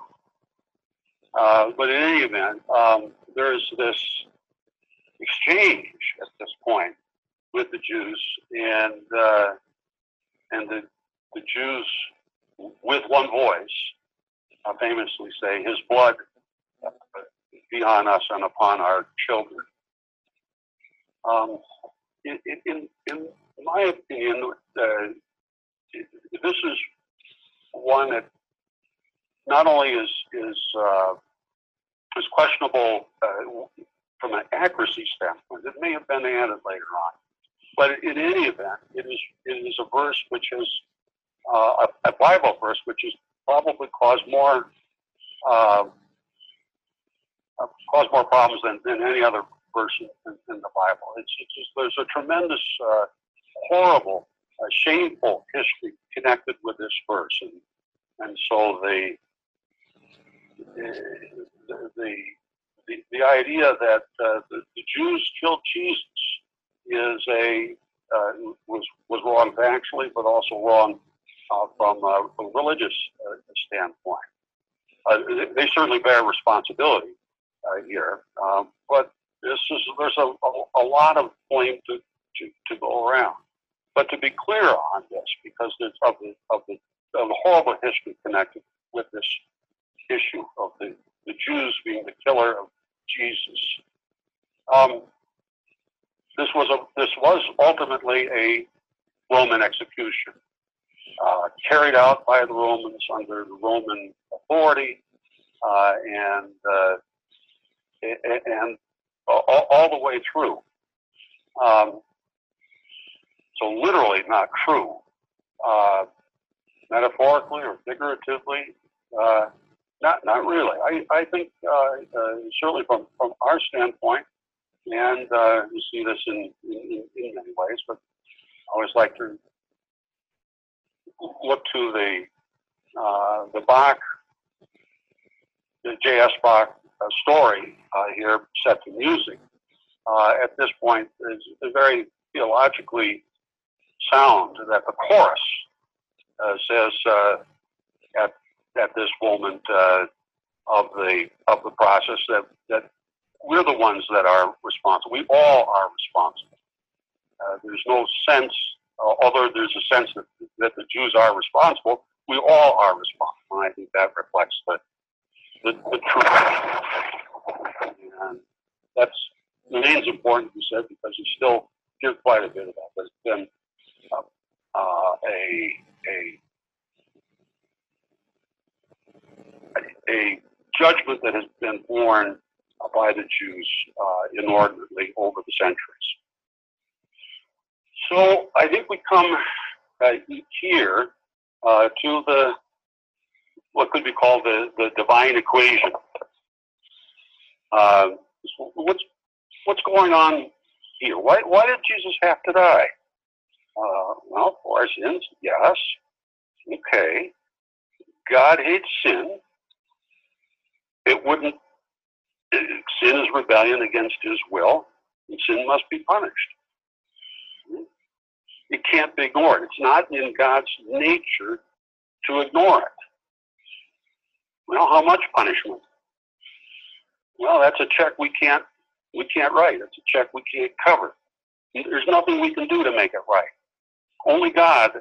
Uh, but in any event, um, there's this exchange at this point with the Jews, and uh, and the the Jews, with one voice, uh, famously say, "His blood be on us and upon our children." Um, in, in, in my opinion, uh, this is one that not only is is uh, is questionable uh, from an accuracy standpoint. It may have been added later on, but in any event, it is it is a verse which is uh, a, a, Bible verse which has probably caused more uh, caused more problems than, than any other verse in, in the Bible. It's, it's just, there's a tremendous, uh, horrible, uh, shameful history connected with this verse, and and so the the, the, the, idea that uh, the, the, Jews killed Jesus is a uh, was was wrong factually, but also wrong uh, from a, a religious uh, standpoint. Uh, they certainly bear responsibility uh, here, um, but this is there's a, a, a lot of blame to, to, to go around. But to be clear on this, because of the of the, of the horrible history connected with this issue of the, the Jews being the killer of Jesus. Um, this was a this was ultimately a Roman execution, uh, carried out by the Romans under the Roman authority, uh, and uh, and all, all, the way through. Um, so literally not true, uh, metaphorically or figuratively. Uh, not, not really. I, I think uh, certainly from, from our standpoint, and you see this in, in, in many ways, but I always like to look to the uh, the Bach, the J.S. Bach uh, story uh, here set to music. Uh, at this point, is, very theologically sound that the chorus says at at this moment of the of the process that that we're the ones that are responsible. We all are responsible. Uh, there's no sense, uh, although there's a sense that, that the Jews are responsible. We all are responsible, and I think that reflects the the, the truth. And that's remains important, you said, because you still hear quite a bit of that. it's been uh, uh, a a a judgment that has been borne by the Jews uh, inordinately over the centuries. So I think we come uh, here uh, to the what could be called the, the divine equation. Uh, what's what's going on here? Why why did Jesus have to die? Uh, well, for our sins, yes. Okay. God hates sin it wouldn't, sin is rebellion against his will, and sin must be punished. It can't be ignored. It's not in God's nature to ignore it. Well, how much punishment? Well, that's a check we can't we can't write. It's a check we can't cover. There's nothing we can do to make it right. Only God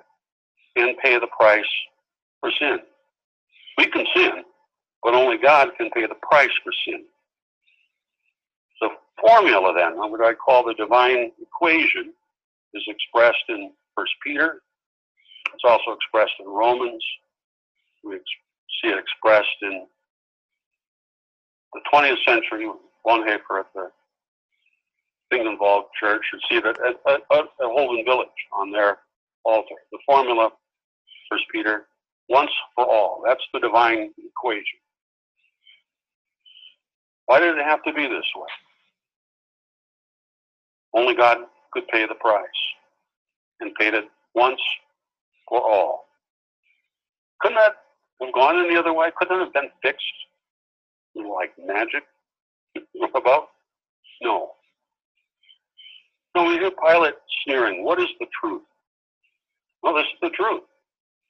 can pay the price for sin. We can sin, but only God can pay the price for sin. The formula then, what I call the divine equation, is expressed in First Peter. It's also expressed in Romans. We see it expressed in the 20th century, One Bonhoeffer at the Binghamton Church. You see that at, at, at Holden Village on their altar. The formula, First Peter, once for all. That's the divine equation. Why did it have to be this way? Only God could pay the price and paid it once for all. Couldn't that have gone any other way? Couldn't have been fixed like magic about? No. No, we hear Pilate sneering. What is the truth? Well, this is the truth.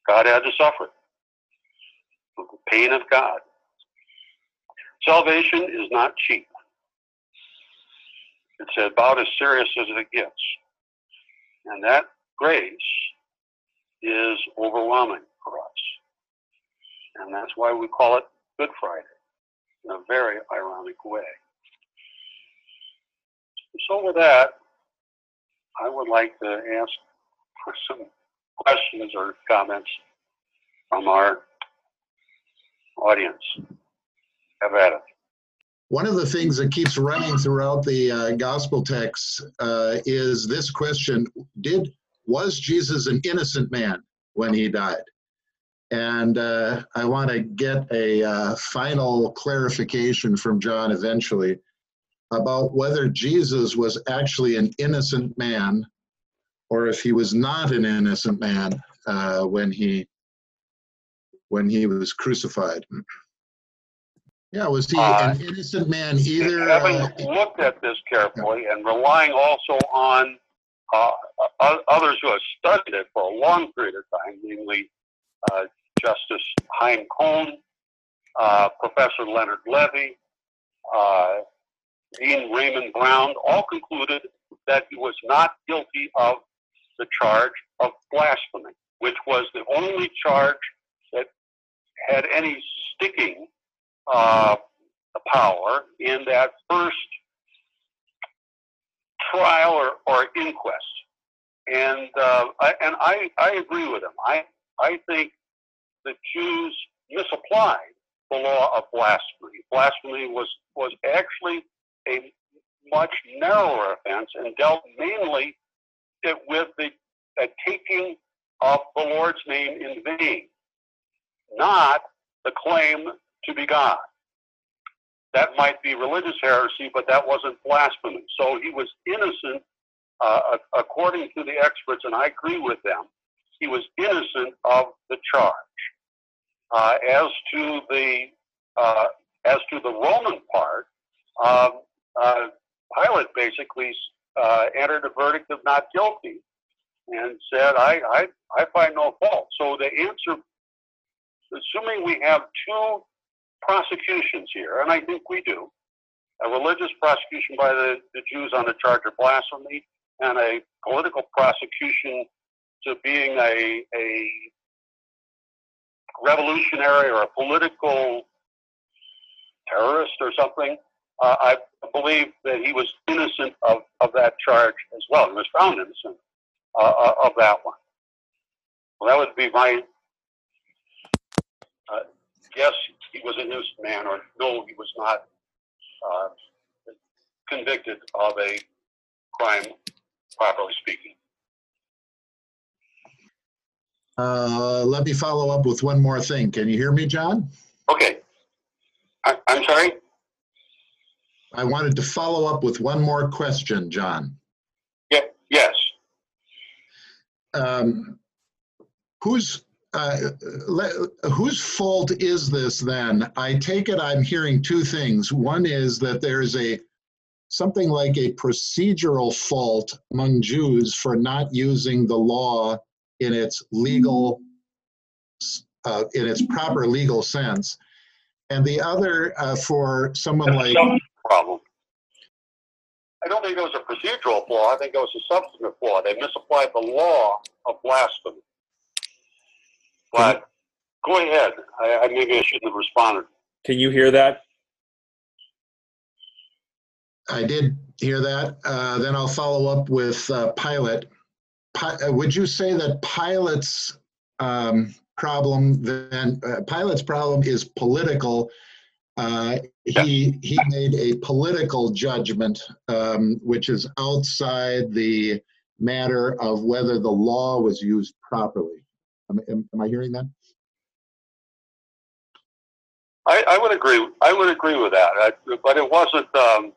God had to suffer the pain of God. Salvation is not cheap. It's about as serious as it gets. And that grace is overwhelming for us. And that's why we call it Good Friday in a very ironic way. So, with that, I would like to ask for some questions or comments from our audience. Have at it. One of the things that keeps running throughout the uh, gospel texts uh, is this question: Did was Jesus an innocent man when he died? And uh, I want to get a uh, final clarification from John eventually about whether Jesus was actually an innocent man or if he was not an innocent man uh, when he when he was crucified. Yeah, was he Uh, an innocent man either? Having uh, looked at this carefully and relying also on uh, o- others who have studied it for a long period of time, namely uh, Justice Chaim Cohn, uh, Professor Leonard Levy, uh, Dean Raymond Brown, all concluded that he was not guilty of the charge of blasphemy, which was the only charge that had any sticking uh, power in that first trial or, or inquest. And uh, I, and I, I agree with him. I, I think the Jews misapplied the law of blasphemy. Blasphemy was, was actually a much narrower offense and dealt mainly with the taking of the Lord's name in vain, not the claim to be God. That might be religious heresy, but that wasn't blasphemy. So he was innocent, uh, according to the experts, and I agree with them. He was innocent of the charge. Uh, as to the uh, as to the Roman part, um, uh, Pilate basically uh, entered a verdict of not guilty and said, I, I, I find no fault. So the answer, assuming we have two prosecutions here, and I think we do, a religious prosecution by the, the Jews on the charge of blasphemy and a political prosecution to being a, a revolutionary or a political terrorist or something, uh, I believe that he was innocent of, of that charge as well. He was found innocent uh, uh, of that one. Well, that would be my uh, yes, he was an innocent man, or no, he was not uh, convicted of a crime, properly speaking. uh, let me follow up with one more thing. Can you hear me, John? Okay. I, I'm sorry? I wanted to follow up with one more question, John. Yeah, yes. Um, whose uh, le- whose fault is this then? I take it I'm hearing two things. One is that there's a something like a procedural fault among Jews for not using the law in its legal uh, in its proper legal sense, and the other uh, for someone like problem. I don't think it was a procedural flaw. I think it was a substantive flaw. They misapplied the law of blasphemy. But go ahead. I, I maybe I shouldn't have responded. Can you hear that? I did hear that. Uh, then I'll follow up with uh, Pilate. Pi- uh, would you say that Pilate's um, problem then uh, Pilate's problem is political? Uh, he he made a political judgment, um, which is outside the matter of whether the law was used properly. Am, am, I hearing that? I, I would agree. I would agree with that. I, but it wasn't um,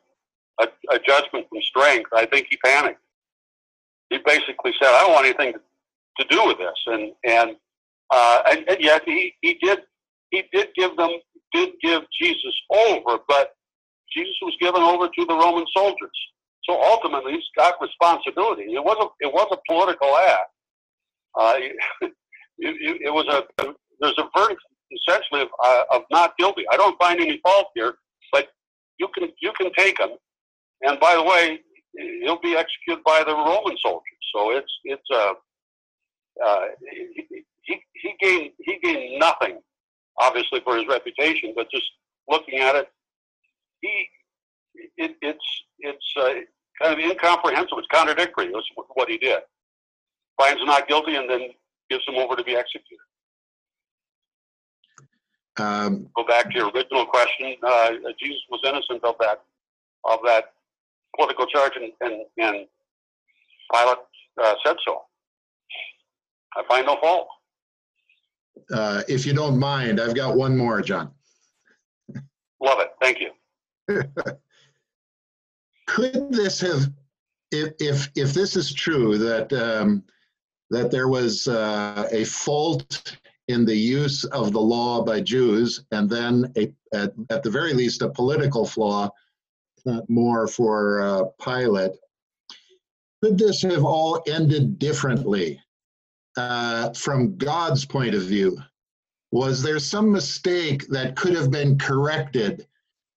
a, a judgment from strength. I think he panicked. He basically said, "I don't want anything to, to do with this," and and uh, and, and yet he, he did he did give them did give Jesus over, but Jesus was given over to the Roman soldiers. So ultimately, he's got responsibility. It was a it was a political act. Uh, it, it, it was a there's a verdict essentially of, uh, of not guilty. I don't find any fault here, but you can you can take him. And by the way, he'll be executed by the Roman soldiers. So it's it's a uh, uh, he, he he gained he gained nothing, obviously for his reputation, but just looking at it, he it, it's it's uh, kind of incomprehensible. It's contradictory. That's what he did. Finds not guilty and then gives him over to be executed. Um, Go back to your original question. Uh, Jesus was innocent of that of that political charge, and and, and Pilate uh, said so. I find no fault. uh, if you don't mind, I've got one more, John. Love it. Thank you. Could this have, if if, if this is true, that um, that there was uh, a fault in the use of the law by Jews, and then a, at, at the very least a political flaw, not more for uh, Pilate. Could this have all ended differently uh, from God's point of view? Was there some mistake that could have been corrected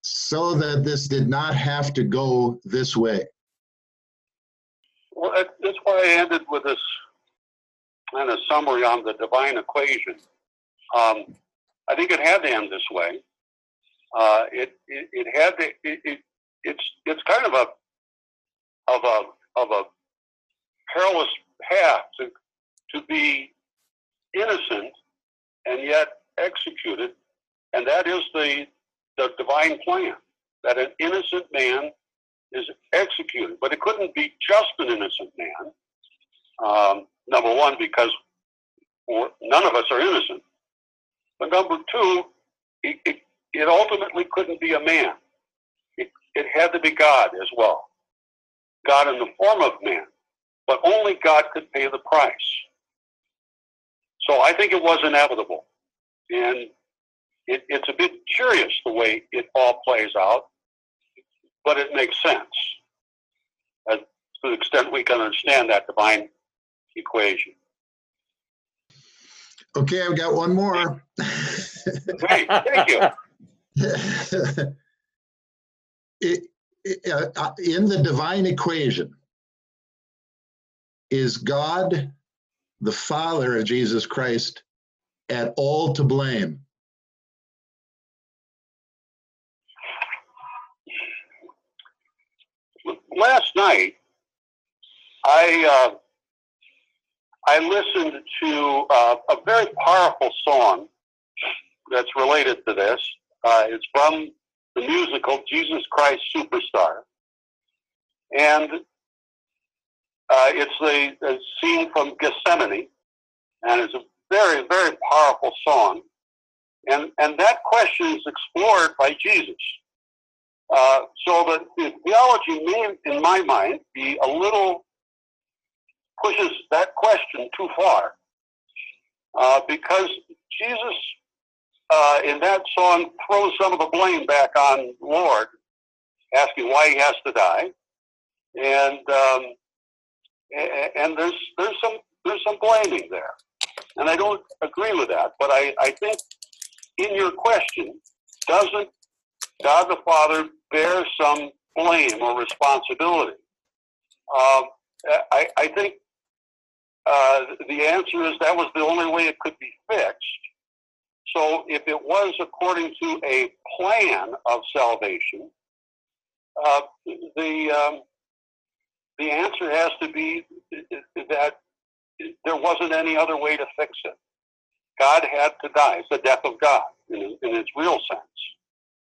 so that this did not have to go this way? Well, that's why I ended with this kind a summary on the divine equation. Um, I think it had to end this way. Uh, it, it it had to. It, it it's it's kind of a of a of a perilous path to to be innocent and yet executed, and that is the the divine plan that an innocent man is executed, but it couldn't be just an innocent man. Um, number one, because none of us are innocent. But number two, it, it, it ultimately couldn't be a man. It, it had to be God as well. God in the form of man. But only God could pay the price. So I think it was inevitable. And it, it's a bit curious the way it all plays out, but it makes sense as, to the extent we can understand that divine equation. Okay, I've got one more. Great, thank you. it, it, uh, uh, in the divine equation, is God, the Father of Jesus Christ, at all to blame? Last night, I uh, I listened to uh, a very powerful song that's related to this. Uh, it's from the musical Jesus Christ Superstar, and uh, it's the, the scene from Gethsemane, and it's a very very powerful song, and and that question is explored by Jesus. Uh, so that the theology may, in my mind, be a little pushes that question too far, uh, because Jesus, uh, in that song, throws some of the blame back on Lord, asking why he has to die, and um, and there's there's some there's some blaming there, and I don't agree with that. But I, I think in your question, doesn't God the Father bear some blame or responsibility? Um, I, I think uh, the answer is that was the only way it could be fixed. So if it was according to a plan of salvation, uh, the um, the answer has to be that there wasn't any other way to fix it. God had to die. It's the death of God in, in its real sense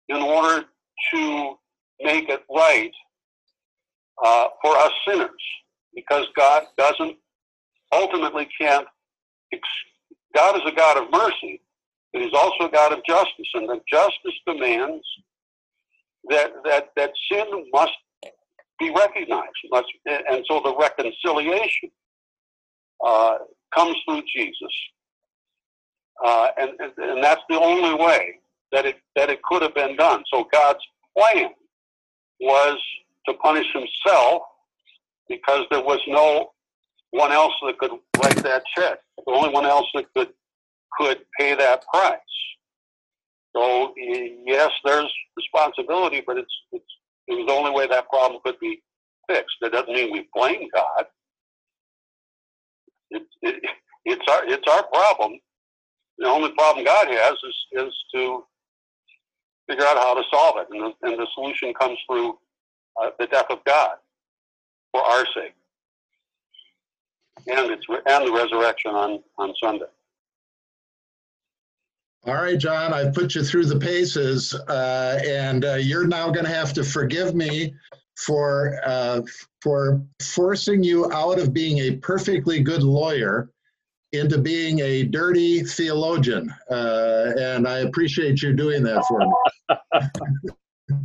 in order to make it right uh, for us sinners. because God doesn't ultimately can't. God is a God of mercy, but He's also a God of justice, and the justice demands that that that sin must be recognized. Must, and so the reconciliation uh, comes through Jesus, uh, and and that's the only way that it that it could have been done. So God's plan was to punish Himself because there was no one else that could write that check. The only one else that could could pay that price. So yes, there's responsibility, but it's it's it was the only way that problem could be fixed. That doesn't mean we blame God. It, it, it's our it's our problem. The only problem God has is is to figure out how to solve it, and the, and the solution comes through uh, the death of God for our sake, and it's and the resurrection on on Sunday. All right, John, I've put you through the paces, uh, and uh, you're now going to have to forgive me for uh, for forcing you out of being a perfectly good lawyer into being a dirty theologian, uh, and I appreciate you doing that for me.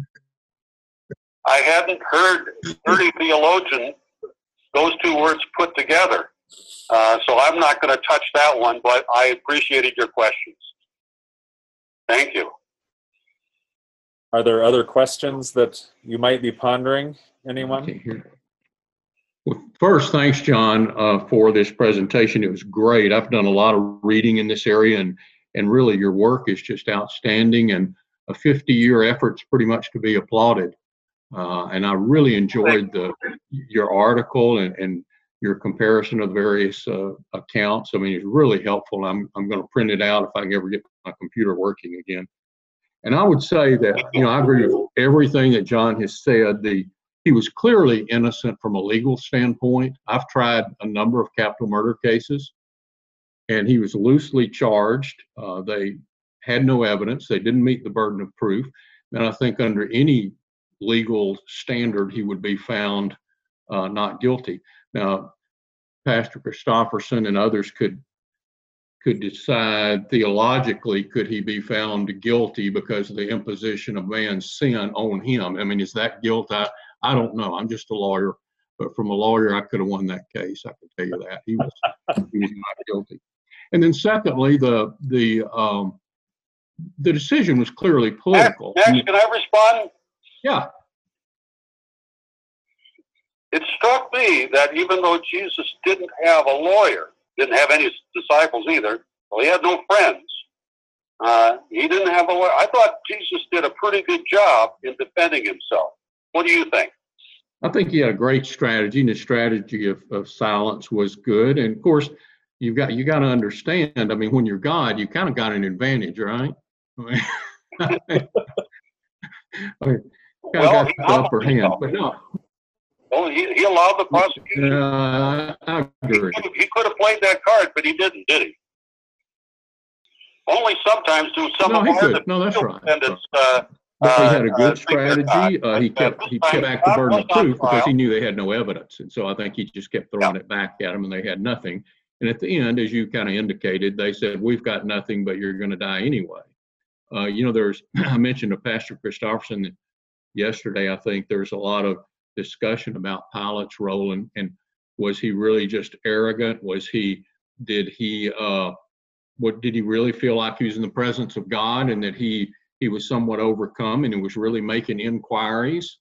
I hadn't heard dirty theologian those two words put together, uh, so I'm not going to touch that one. But I appreciated your questions. Thank you. Are there other questions that you might be pondering? Anyone? Well, first, thanks, John, uh, for this presentation. It was great. I've done a lot of reading in this area, and and really, your work is just outstanding. And a 50-year effort's pretty much to be applauded. Uh, and I really enjoyed the your article and, and your comparison of the various uh, accounts. I mean, it's really helpful. I'm I'm going to print it out if I can ever get my computer working again. And I would say that you know I agree with everything that John has said. The he was clearly innocent from a legal standpoint. I've tried a number of capital murder cases, and he was loosely charged. Uh, they had no evidence. They didn't meet the burden of proof. And I think under any legal standard, he would be found uh, not guilty. Now, Pastor Christofferson and others could could decide theologically could he be found guilty because of the imposition of man's sin on him. I mean, is that guilt? I, I don't know. I'm just a lawyer, but from a lawyer, I could have won that case. I can tell you that he was he was not guilty. And then secondly, the the um, the decision was clearly political. Next, can I respond? Yeah. It struck me that even though Jesus didn't have a lawyer, didn't have any disciples either, well, he had no friends. Uh, he didn't have a lawyer. I thought Jesus did a pretty good job in defending himself. What do you think? I think he had a great strategy, and his strategy of, of silence was good. And of course, you've got you got to understand. I mean, when you're God, you kind of got an advantage, right? I mean, kind of Well, got he the upper hand, but no, Well, he, he allowed the prosecution. uh, I He agree. could, have, he could have played that card, but he didn't, did he? Only sometimes do some No, of he could. No, that's right. defendants. Uh, But he had a uh, good they're strategy. Uh, he uh, kept he kept back the burden of proof because he knew they had no evidence, and so I think he just kept throwing it back at them, and they had nothing. And at the end, as you kind of indicated, they said, "We've got nothing, but you're going to die anyway." Uh, you know, there's I mentioned to Pastor Christofferson yesterday. I think there's a lot of discussion about Pilate's role, and, and was he really just arrogant? Was he did he uh, what did he really feel like he was in the presence of God, and that he he was somewhat overcome and he was really making inquiries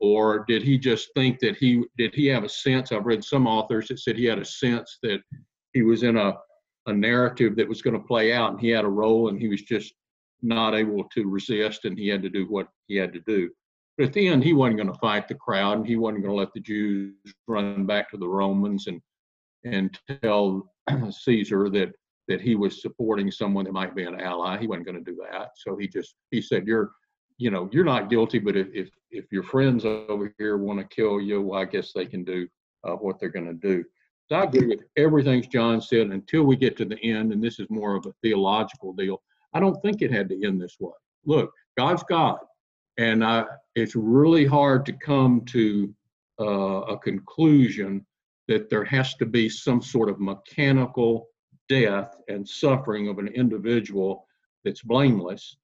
or did he just think that he did he have a sense i've read some authors that said he had a sense that he was in a, a narrative that was going to play out and he had a role and he was just not able to resist and he had to do what he had to do but at the end he wasn't going to fight the crowd and he wasn't going to let the jews run back to the romans and and tell caesar that that he was supporting someone that might be an ally. He wasn't going to do that. So he just he said, "You're, you know, you're not guilty, but if if, if your friends over here want to kill you, well, I guess they can do uh, what they're going to do." So I agree with everything John said until we get to the end, and this is more of a theological deal. I don't think it had to end this way. Look, God's God, and I, it's really hard to come to uh, a conclusion that there has to be some sort of mechanical death and suffering of an individual that's blameless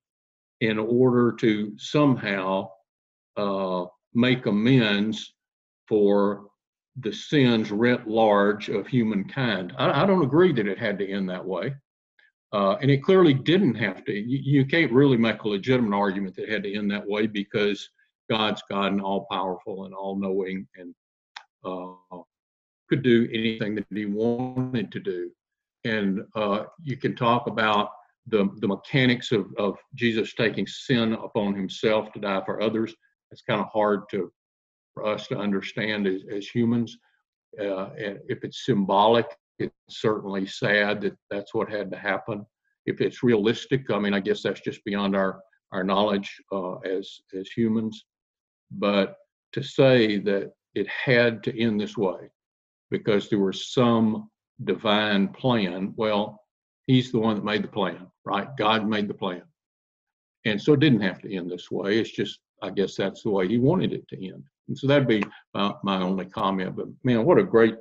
in order to somehow uh, make amends for the sins writ large of humankind. I, I, don't agree that it had to end that way. Uh, and it clearly didn't have to. You, you, can't really make a legitimate argument that had to end that way because God's God and all powerful and all knowing and uh, could do anything that he wanted to do. And uh, you can talk about the, the mechanics of, of Jesus taking sin upon himself to die for others. It's kind of hard to for us to understand as, as humans. Uh, if it's symbolic, it's certainly sad that that's what had to happen. If it's realistic, I mean, I guess that's just beyond our, our knowledge uh, as, as humans. But to say that it had to end this way because there was some divine plan, well, he's the one that made the plan, right? God made the plan. And so it didn't have to end this way. It's just, I guess that's the way he wanted it to end. And so that'd be my, my only comment. But man, what a great,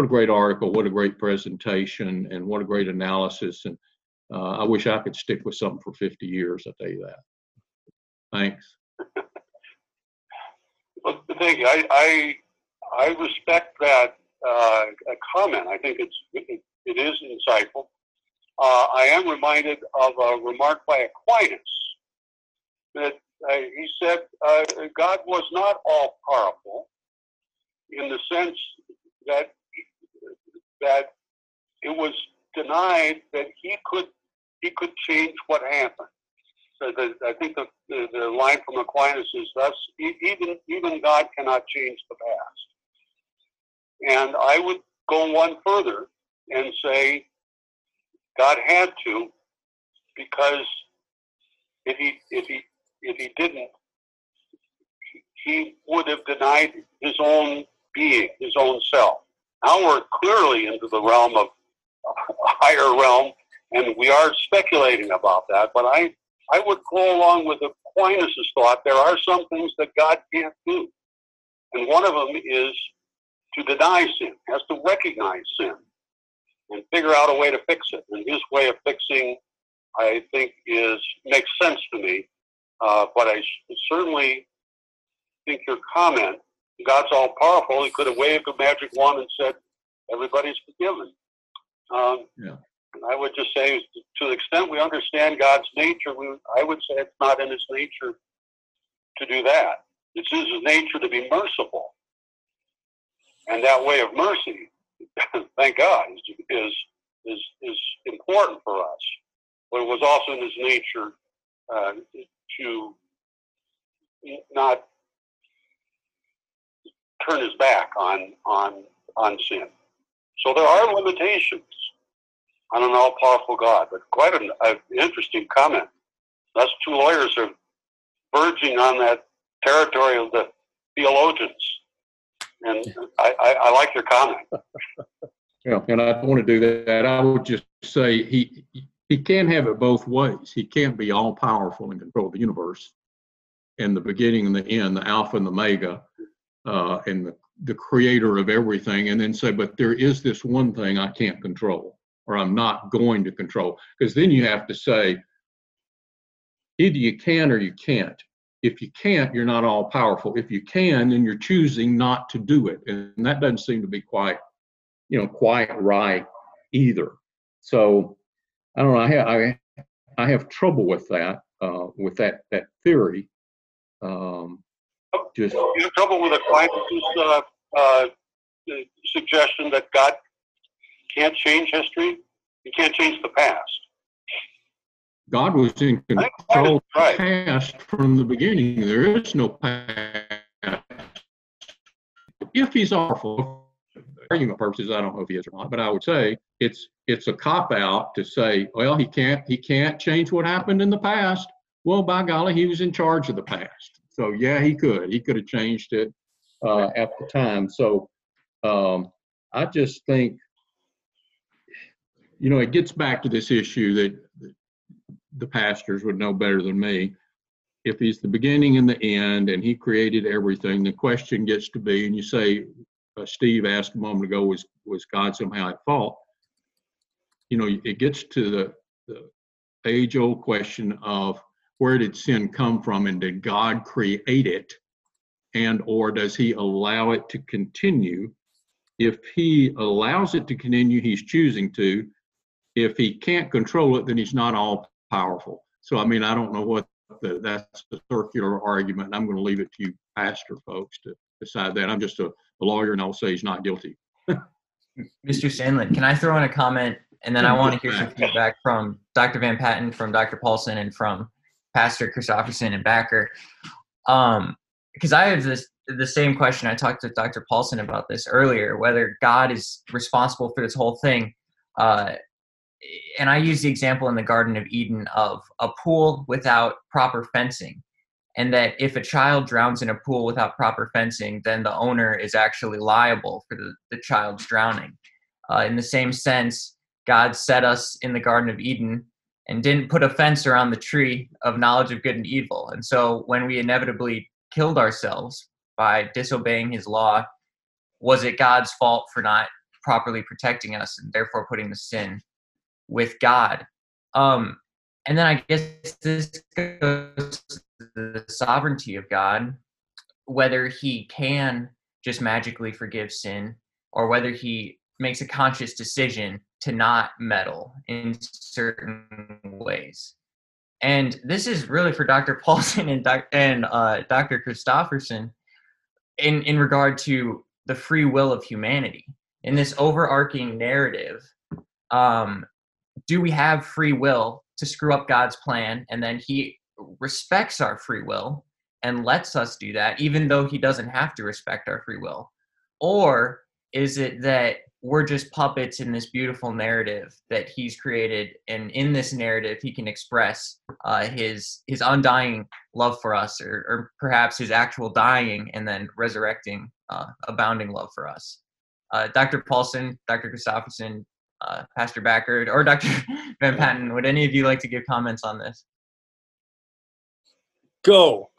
what a great article, what a great presentation, and what a great analysis. And uh, I wish I could stick with something for 50 years. I tell you that. Thanks. Well, thank you. I I, I respect that uh, comment. I think it's it, it is insightful. Uh, I am reminded of a remark by Aquinas that uh, he said uh, God was not all powerful in the sense that that it was denied that he could he could change what happened. So the, I think the, the, the, line from Aquinas is thus even even God cannot change the past. And I would go one further and say God had to because if he if he if he didn't, he would have denied his own being, his own self. Now we're clearly into the realm of a higher realm, and we are speculating about that. But I, I would go along with Aquinas' thought. There are some things that God can't do, and one of them is to deny sin, has to recognize sin, and figure out a way to fix it. And his way of fixing, I think, is makes sense to me uh, but I certainly think your comment, God's all powerful. He could have waved a magic wand and said, everybody's forgiven. Um, yeah. And I would just say, to the extent we understand God's nature, we, I would say it's not in His nature to do that. It's in His nature to be merciful. And that way of mercy, thank God, is, is, is, is important for us. But it was also in His nature uh, to not turn his back on on on sin. So there are limitations on an all-powerful God, but quite an, interesting comment. Us two lawyers are verging on that territory of the theologians, and I, I, I like your comment. yeah, and I want to do that. I would just say he he can't have it both ways. He can't be all powerful and control the universe and the beginning and the end, the alpha and the omega, uh, and the, the creator of everything, and then say, but there is this one thing I can't control or I'm not going to control. Because then you have to say, either you can or you can't. If you can't, you're not all powerful. If you can, then you're choosing not to do it. And that doesn't seem to be quite, you know, quite right either. So I don't know. I have I, I have trouble with that uh, with that that theory. Um, just you have trouble with Aquinas' uh, uh, suggestion that God can't change history. He can't change the past. God was in control of the past from the beginning. There is no past. If he's awful, argument purposes, I don't know if he is or not, but I would say it's it's a cop out to say, well, he can't he can't change what happened in the past. Well, by golly, he was in charge of the past. So yeah, he could. He could have changed it uh, at the time. So um, I just think, you know, it gets back to this issue that the pastors would know better than me. If he's the beginning and the end, and he created everything, the question gets to be, and you say, uh, Steve asked a moment ago, was was God somehow at fault? You know, it gets to the, the age-old question of where did sin come from, and did God create it, and or does He allow it to continue? If He allows it to continue, He's choosing to. If He can't control it, then He's not all powerful. So, I mean, I don't know what the, that's a circular argument. I'm going to leave it to you, pastor folks, to decide that. I'm just a, a lawyer, and I'll say he's not guilty. Mr. Sandlin, can I throw in a comment? And then I want to hear some feedback from Dr. Van Patten, from Dr. Paulson, and from Pastor Christofferson and Backer. Um, because I have this the same question. I talked to Dr. Paulson about this earlier, whether God is responsible for this whole thing. Uh, and I use the example in the Garden of Eden of a pool without proper fencing. And that if a child drowns in a pool without proper fencing, then the owner is actually liable for the, the child's drowning. Uh, in the same sense, God set us in the Garden of Eden and didn't put a fence around the tree of knowledge of good and evil. And so when we inevitably killed ourselves by disobeying his law, was it God's fault for not properly protecting us and therefore putting the sin with God. Um, and then I guess this goes to the sovereignty of God, whether He can just magically forgive sin or whether He makes a conscious decision to not meddle in certain ways. And this is really for Dr. Paulson and, doc, and uh, Dr. Christofferson in, in regard to the free will of humanity. In this overarching narrative, um, do we have free will to screw up God's plan and then he respects our free will and lets us do that even though he doesn't have to respect our free will or is it that we're just puppets in this beautiful narrative that he's created and in this narrative he can express uh, his his undying love for us or, or, perhaps his actual dying and then resurrecting uh, abounding love for us uh, dr paulson dr christofferson uh, Pastor backard or Dr. Van Patten, would any of you like to give comments on this? Go.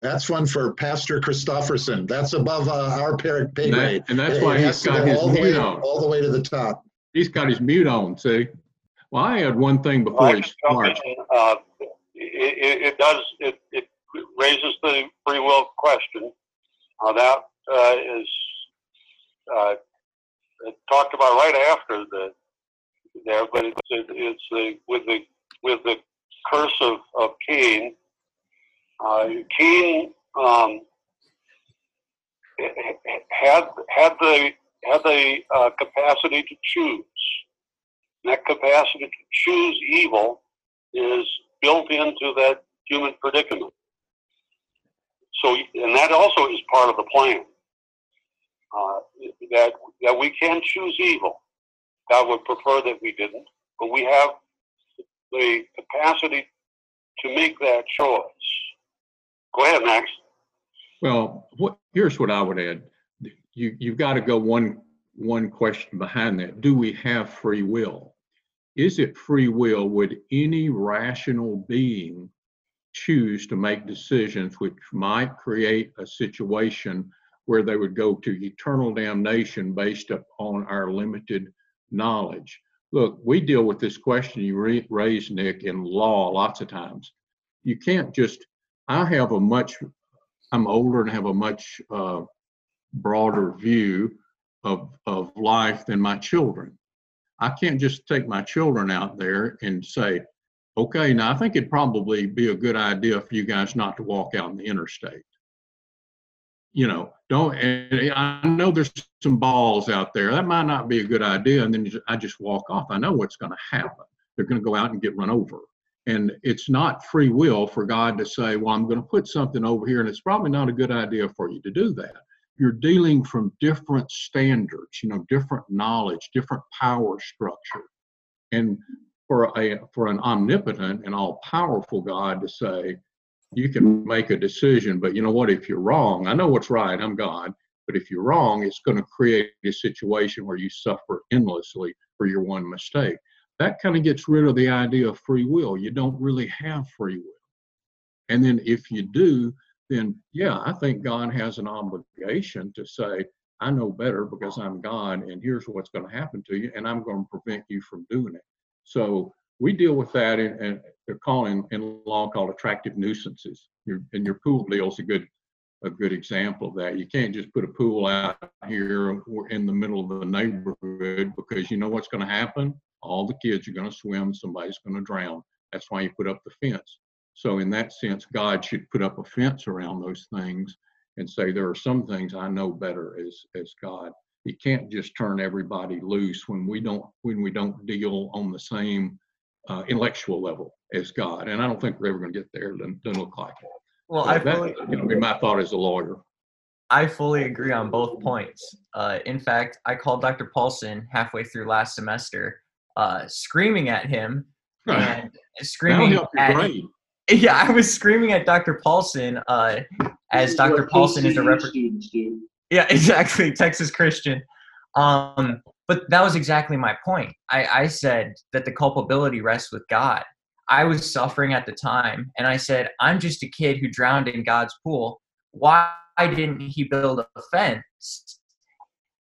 That's one for Pastor Christofferson. That's above uh, our pay grade. And that's why he's got his all mute way, on. All the way to the top. He's got his mute on, see? Well, I had one thing before he starts. Uh, it, it, does, it, it raises the free will question. Uh, that uh, is uh, talked about right after the there, but it's it's the with the with the curse of of Cain. Uh, Cain um, had had the had the uh, capacity to choose. that capacity to choose evil is built into that human predicament. So, and that also is part of the plan. Uh, that that we can choose evil. God would prefer that we didn't, but we have the capacity to make that choice. Go ahead, Max. Well, what, here's what I would add. You you've got to go one one question behind that. Do we have free will? Is it free will? Would any rational being choose to make decisions which might create a situation where they would go to eternal damnation based upon our limited knowledge. Look, we deal with this question you raised, Nick, in law lots of times. You can't just, I have a much, I'm older and have a much uh, broader view of, of life than my children. I can't just take my children out there and say, okay, now I think it'd probably be a good idea for you guys not to walk out in the interstate you know, don't. I know there's some balls out there. That might not be a good idea. And then I just walk off. I know what's going to happen. They're going to go out and get run over. And it's not free will for God to say, well, I'm going to put something over here, and it's probably not a good idea for you to do that. You're dealing from different standards, you know, different knowledge, different power structure. And for a for an omnipotent and all powerful God to say, you can make a decision, but you know what? If you're wrong, I know what's right, I'm God, but if you're wrong, it's going to create a situation where you suffer endlessly for your one mistake. That kind of gets rid of the idea of free will. You don't really have free will. And then if you do, then yeah, I think God has an obligation to say, I know better because I'm God, and here's what's going to happen to you, and I'm going to prevent you from doing it. So we deal with that in they're calling in law called attractive nuisances. Your, and your pool deal is a good a good example of that. You can't just put a pool out here in the middle of the neighborhood because you know what's going to happen. All the kids are going to swim. Somebody's going to drown. That's why you put up the fence. So in that sense, God should put up a fence around those things and say there are some things I know better as as God. You can't just turn everybody loose when we don't when we don't deal on the same uh, intellectual level as God. And I don't think we're ever going to get there. Doesn't, doesn't look like it. Well, I that, fully, you know, my thought as a lawyer. I fully agree on both points. Uh, in fact, I called Dr. Paulson halfway through last semester, uh, screaming at him and screaming at. Grade. Yeah, I was screaming at Dr. Paulson uh, as Dr. Paulson is a representative. Yeah, exactly, Texas Christian. Um, but that was exactly my point. I, I said that the culpability rests with God. I was suffering at the time, and I said, I'm just a kid who drowned in God's pool. Why didn't he build a fence?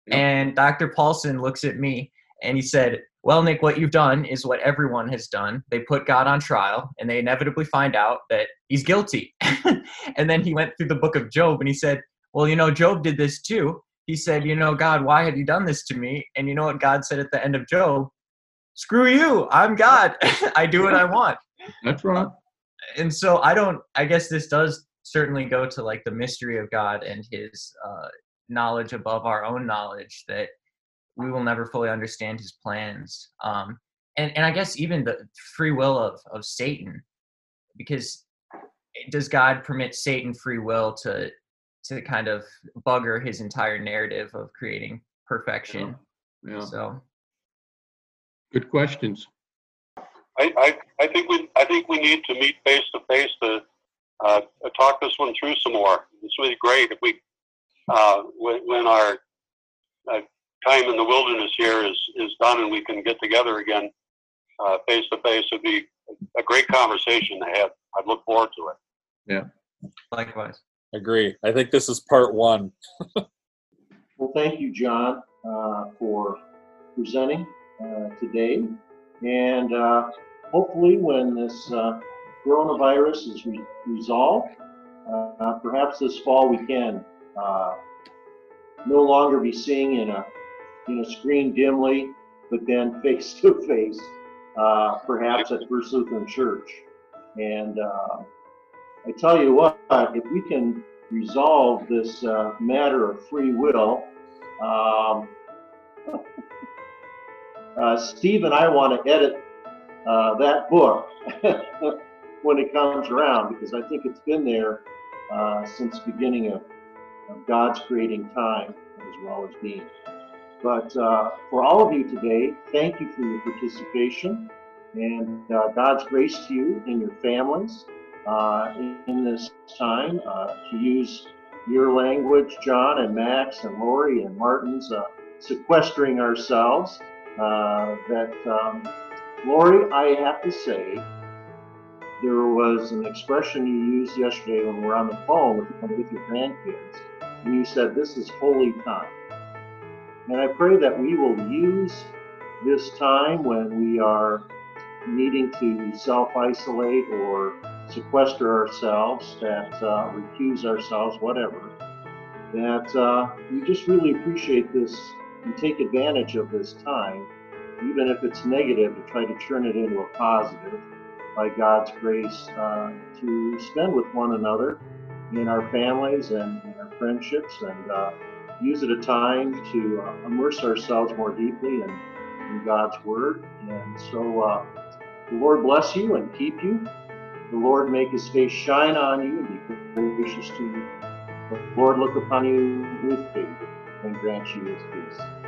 Yep. And Dr. Paulson looks at me and he said, Well, Nick, what you've done is what everyone has done. They put God on trial and they inevitably find out that he's guilty. and then he went through the book of Job and he said, Well, you know, Job did this too he said, You know, God, why have you done this to me? And you know what God said at the end of Job? Screw you. I'm God. I do what I want. That's right. And so I don't, I guess this does certainly go to like the mystery of God and his uh, knowledge above our own knowledge that we will never fully understand his plans. Um, and, and I guess even the free will of, of Satan, because does God permit Satan free will to to kind of bugger his entire narrative of creating perfection. Yeah. yeah. So good questions. I, I, I think we I think we need to meet face to face to uh, talk this one through some more. It's really great if we uh, when, when our uh, time in the wilderness here is is done and we can get together again face to face. It'd be a great conversation to have. I'd look forward to it. Yeah. Likewise. Agree. I think this is part one. well, thank you, John, uh, for presenting uh, today. And uh, hopefully, when this uh, coronavirus is re- resolved, uh, perhaps this fall we can uh, no longer be seeing in a in a screen dimly, but then face to face, perhaps at First Lutheran Church. And I tell you what, if we can resolve this uh, matter of free will, um, uh, Steve and I want to edit uh, that book when it comes around because I think it's been there uh, since the beginning of, of, God's creating time as well as being. But uh, for all of you today, thank you for your participation and uh, God's grace to you and your families uh, in this time uh, to use your language, John and Max and Lori and Martin's uh, sequestering ourselves. Uh, that, um, Lori, I have to say, there was an expression you used yesterday when we were on the phone with, with your grandkids, and you said, This is holy time. And I pray that we will use this time when we are needing to self isolate or sequester ourselves, that uh, recuse ourselves, whatever, that uh, we just really appreciate this and take advantage of this time, even if it's negative, to try to turn it into a positive by God's grace uh, to spend with one another in our families and in our friendships and uh, use it a time to uh, immerse ourselves more deeply in, in God's Word. And so uh, the Lord bless you and keep you. The Lord make his face shine on you and be gracious to you. The Lord look upon you with favor and grant you his peace.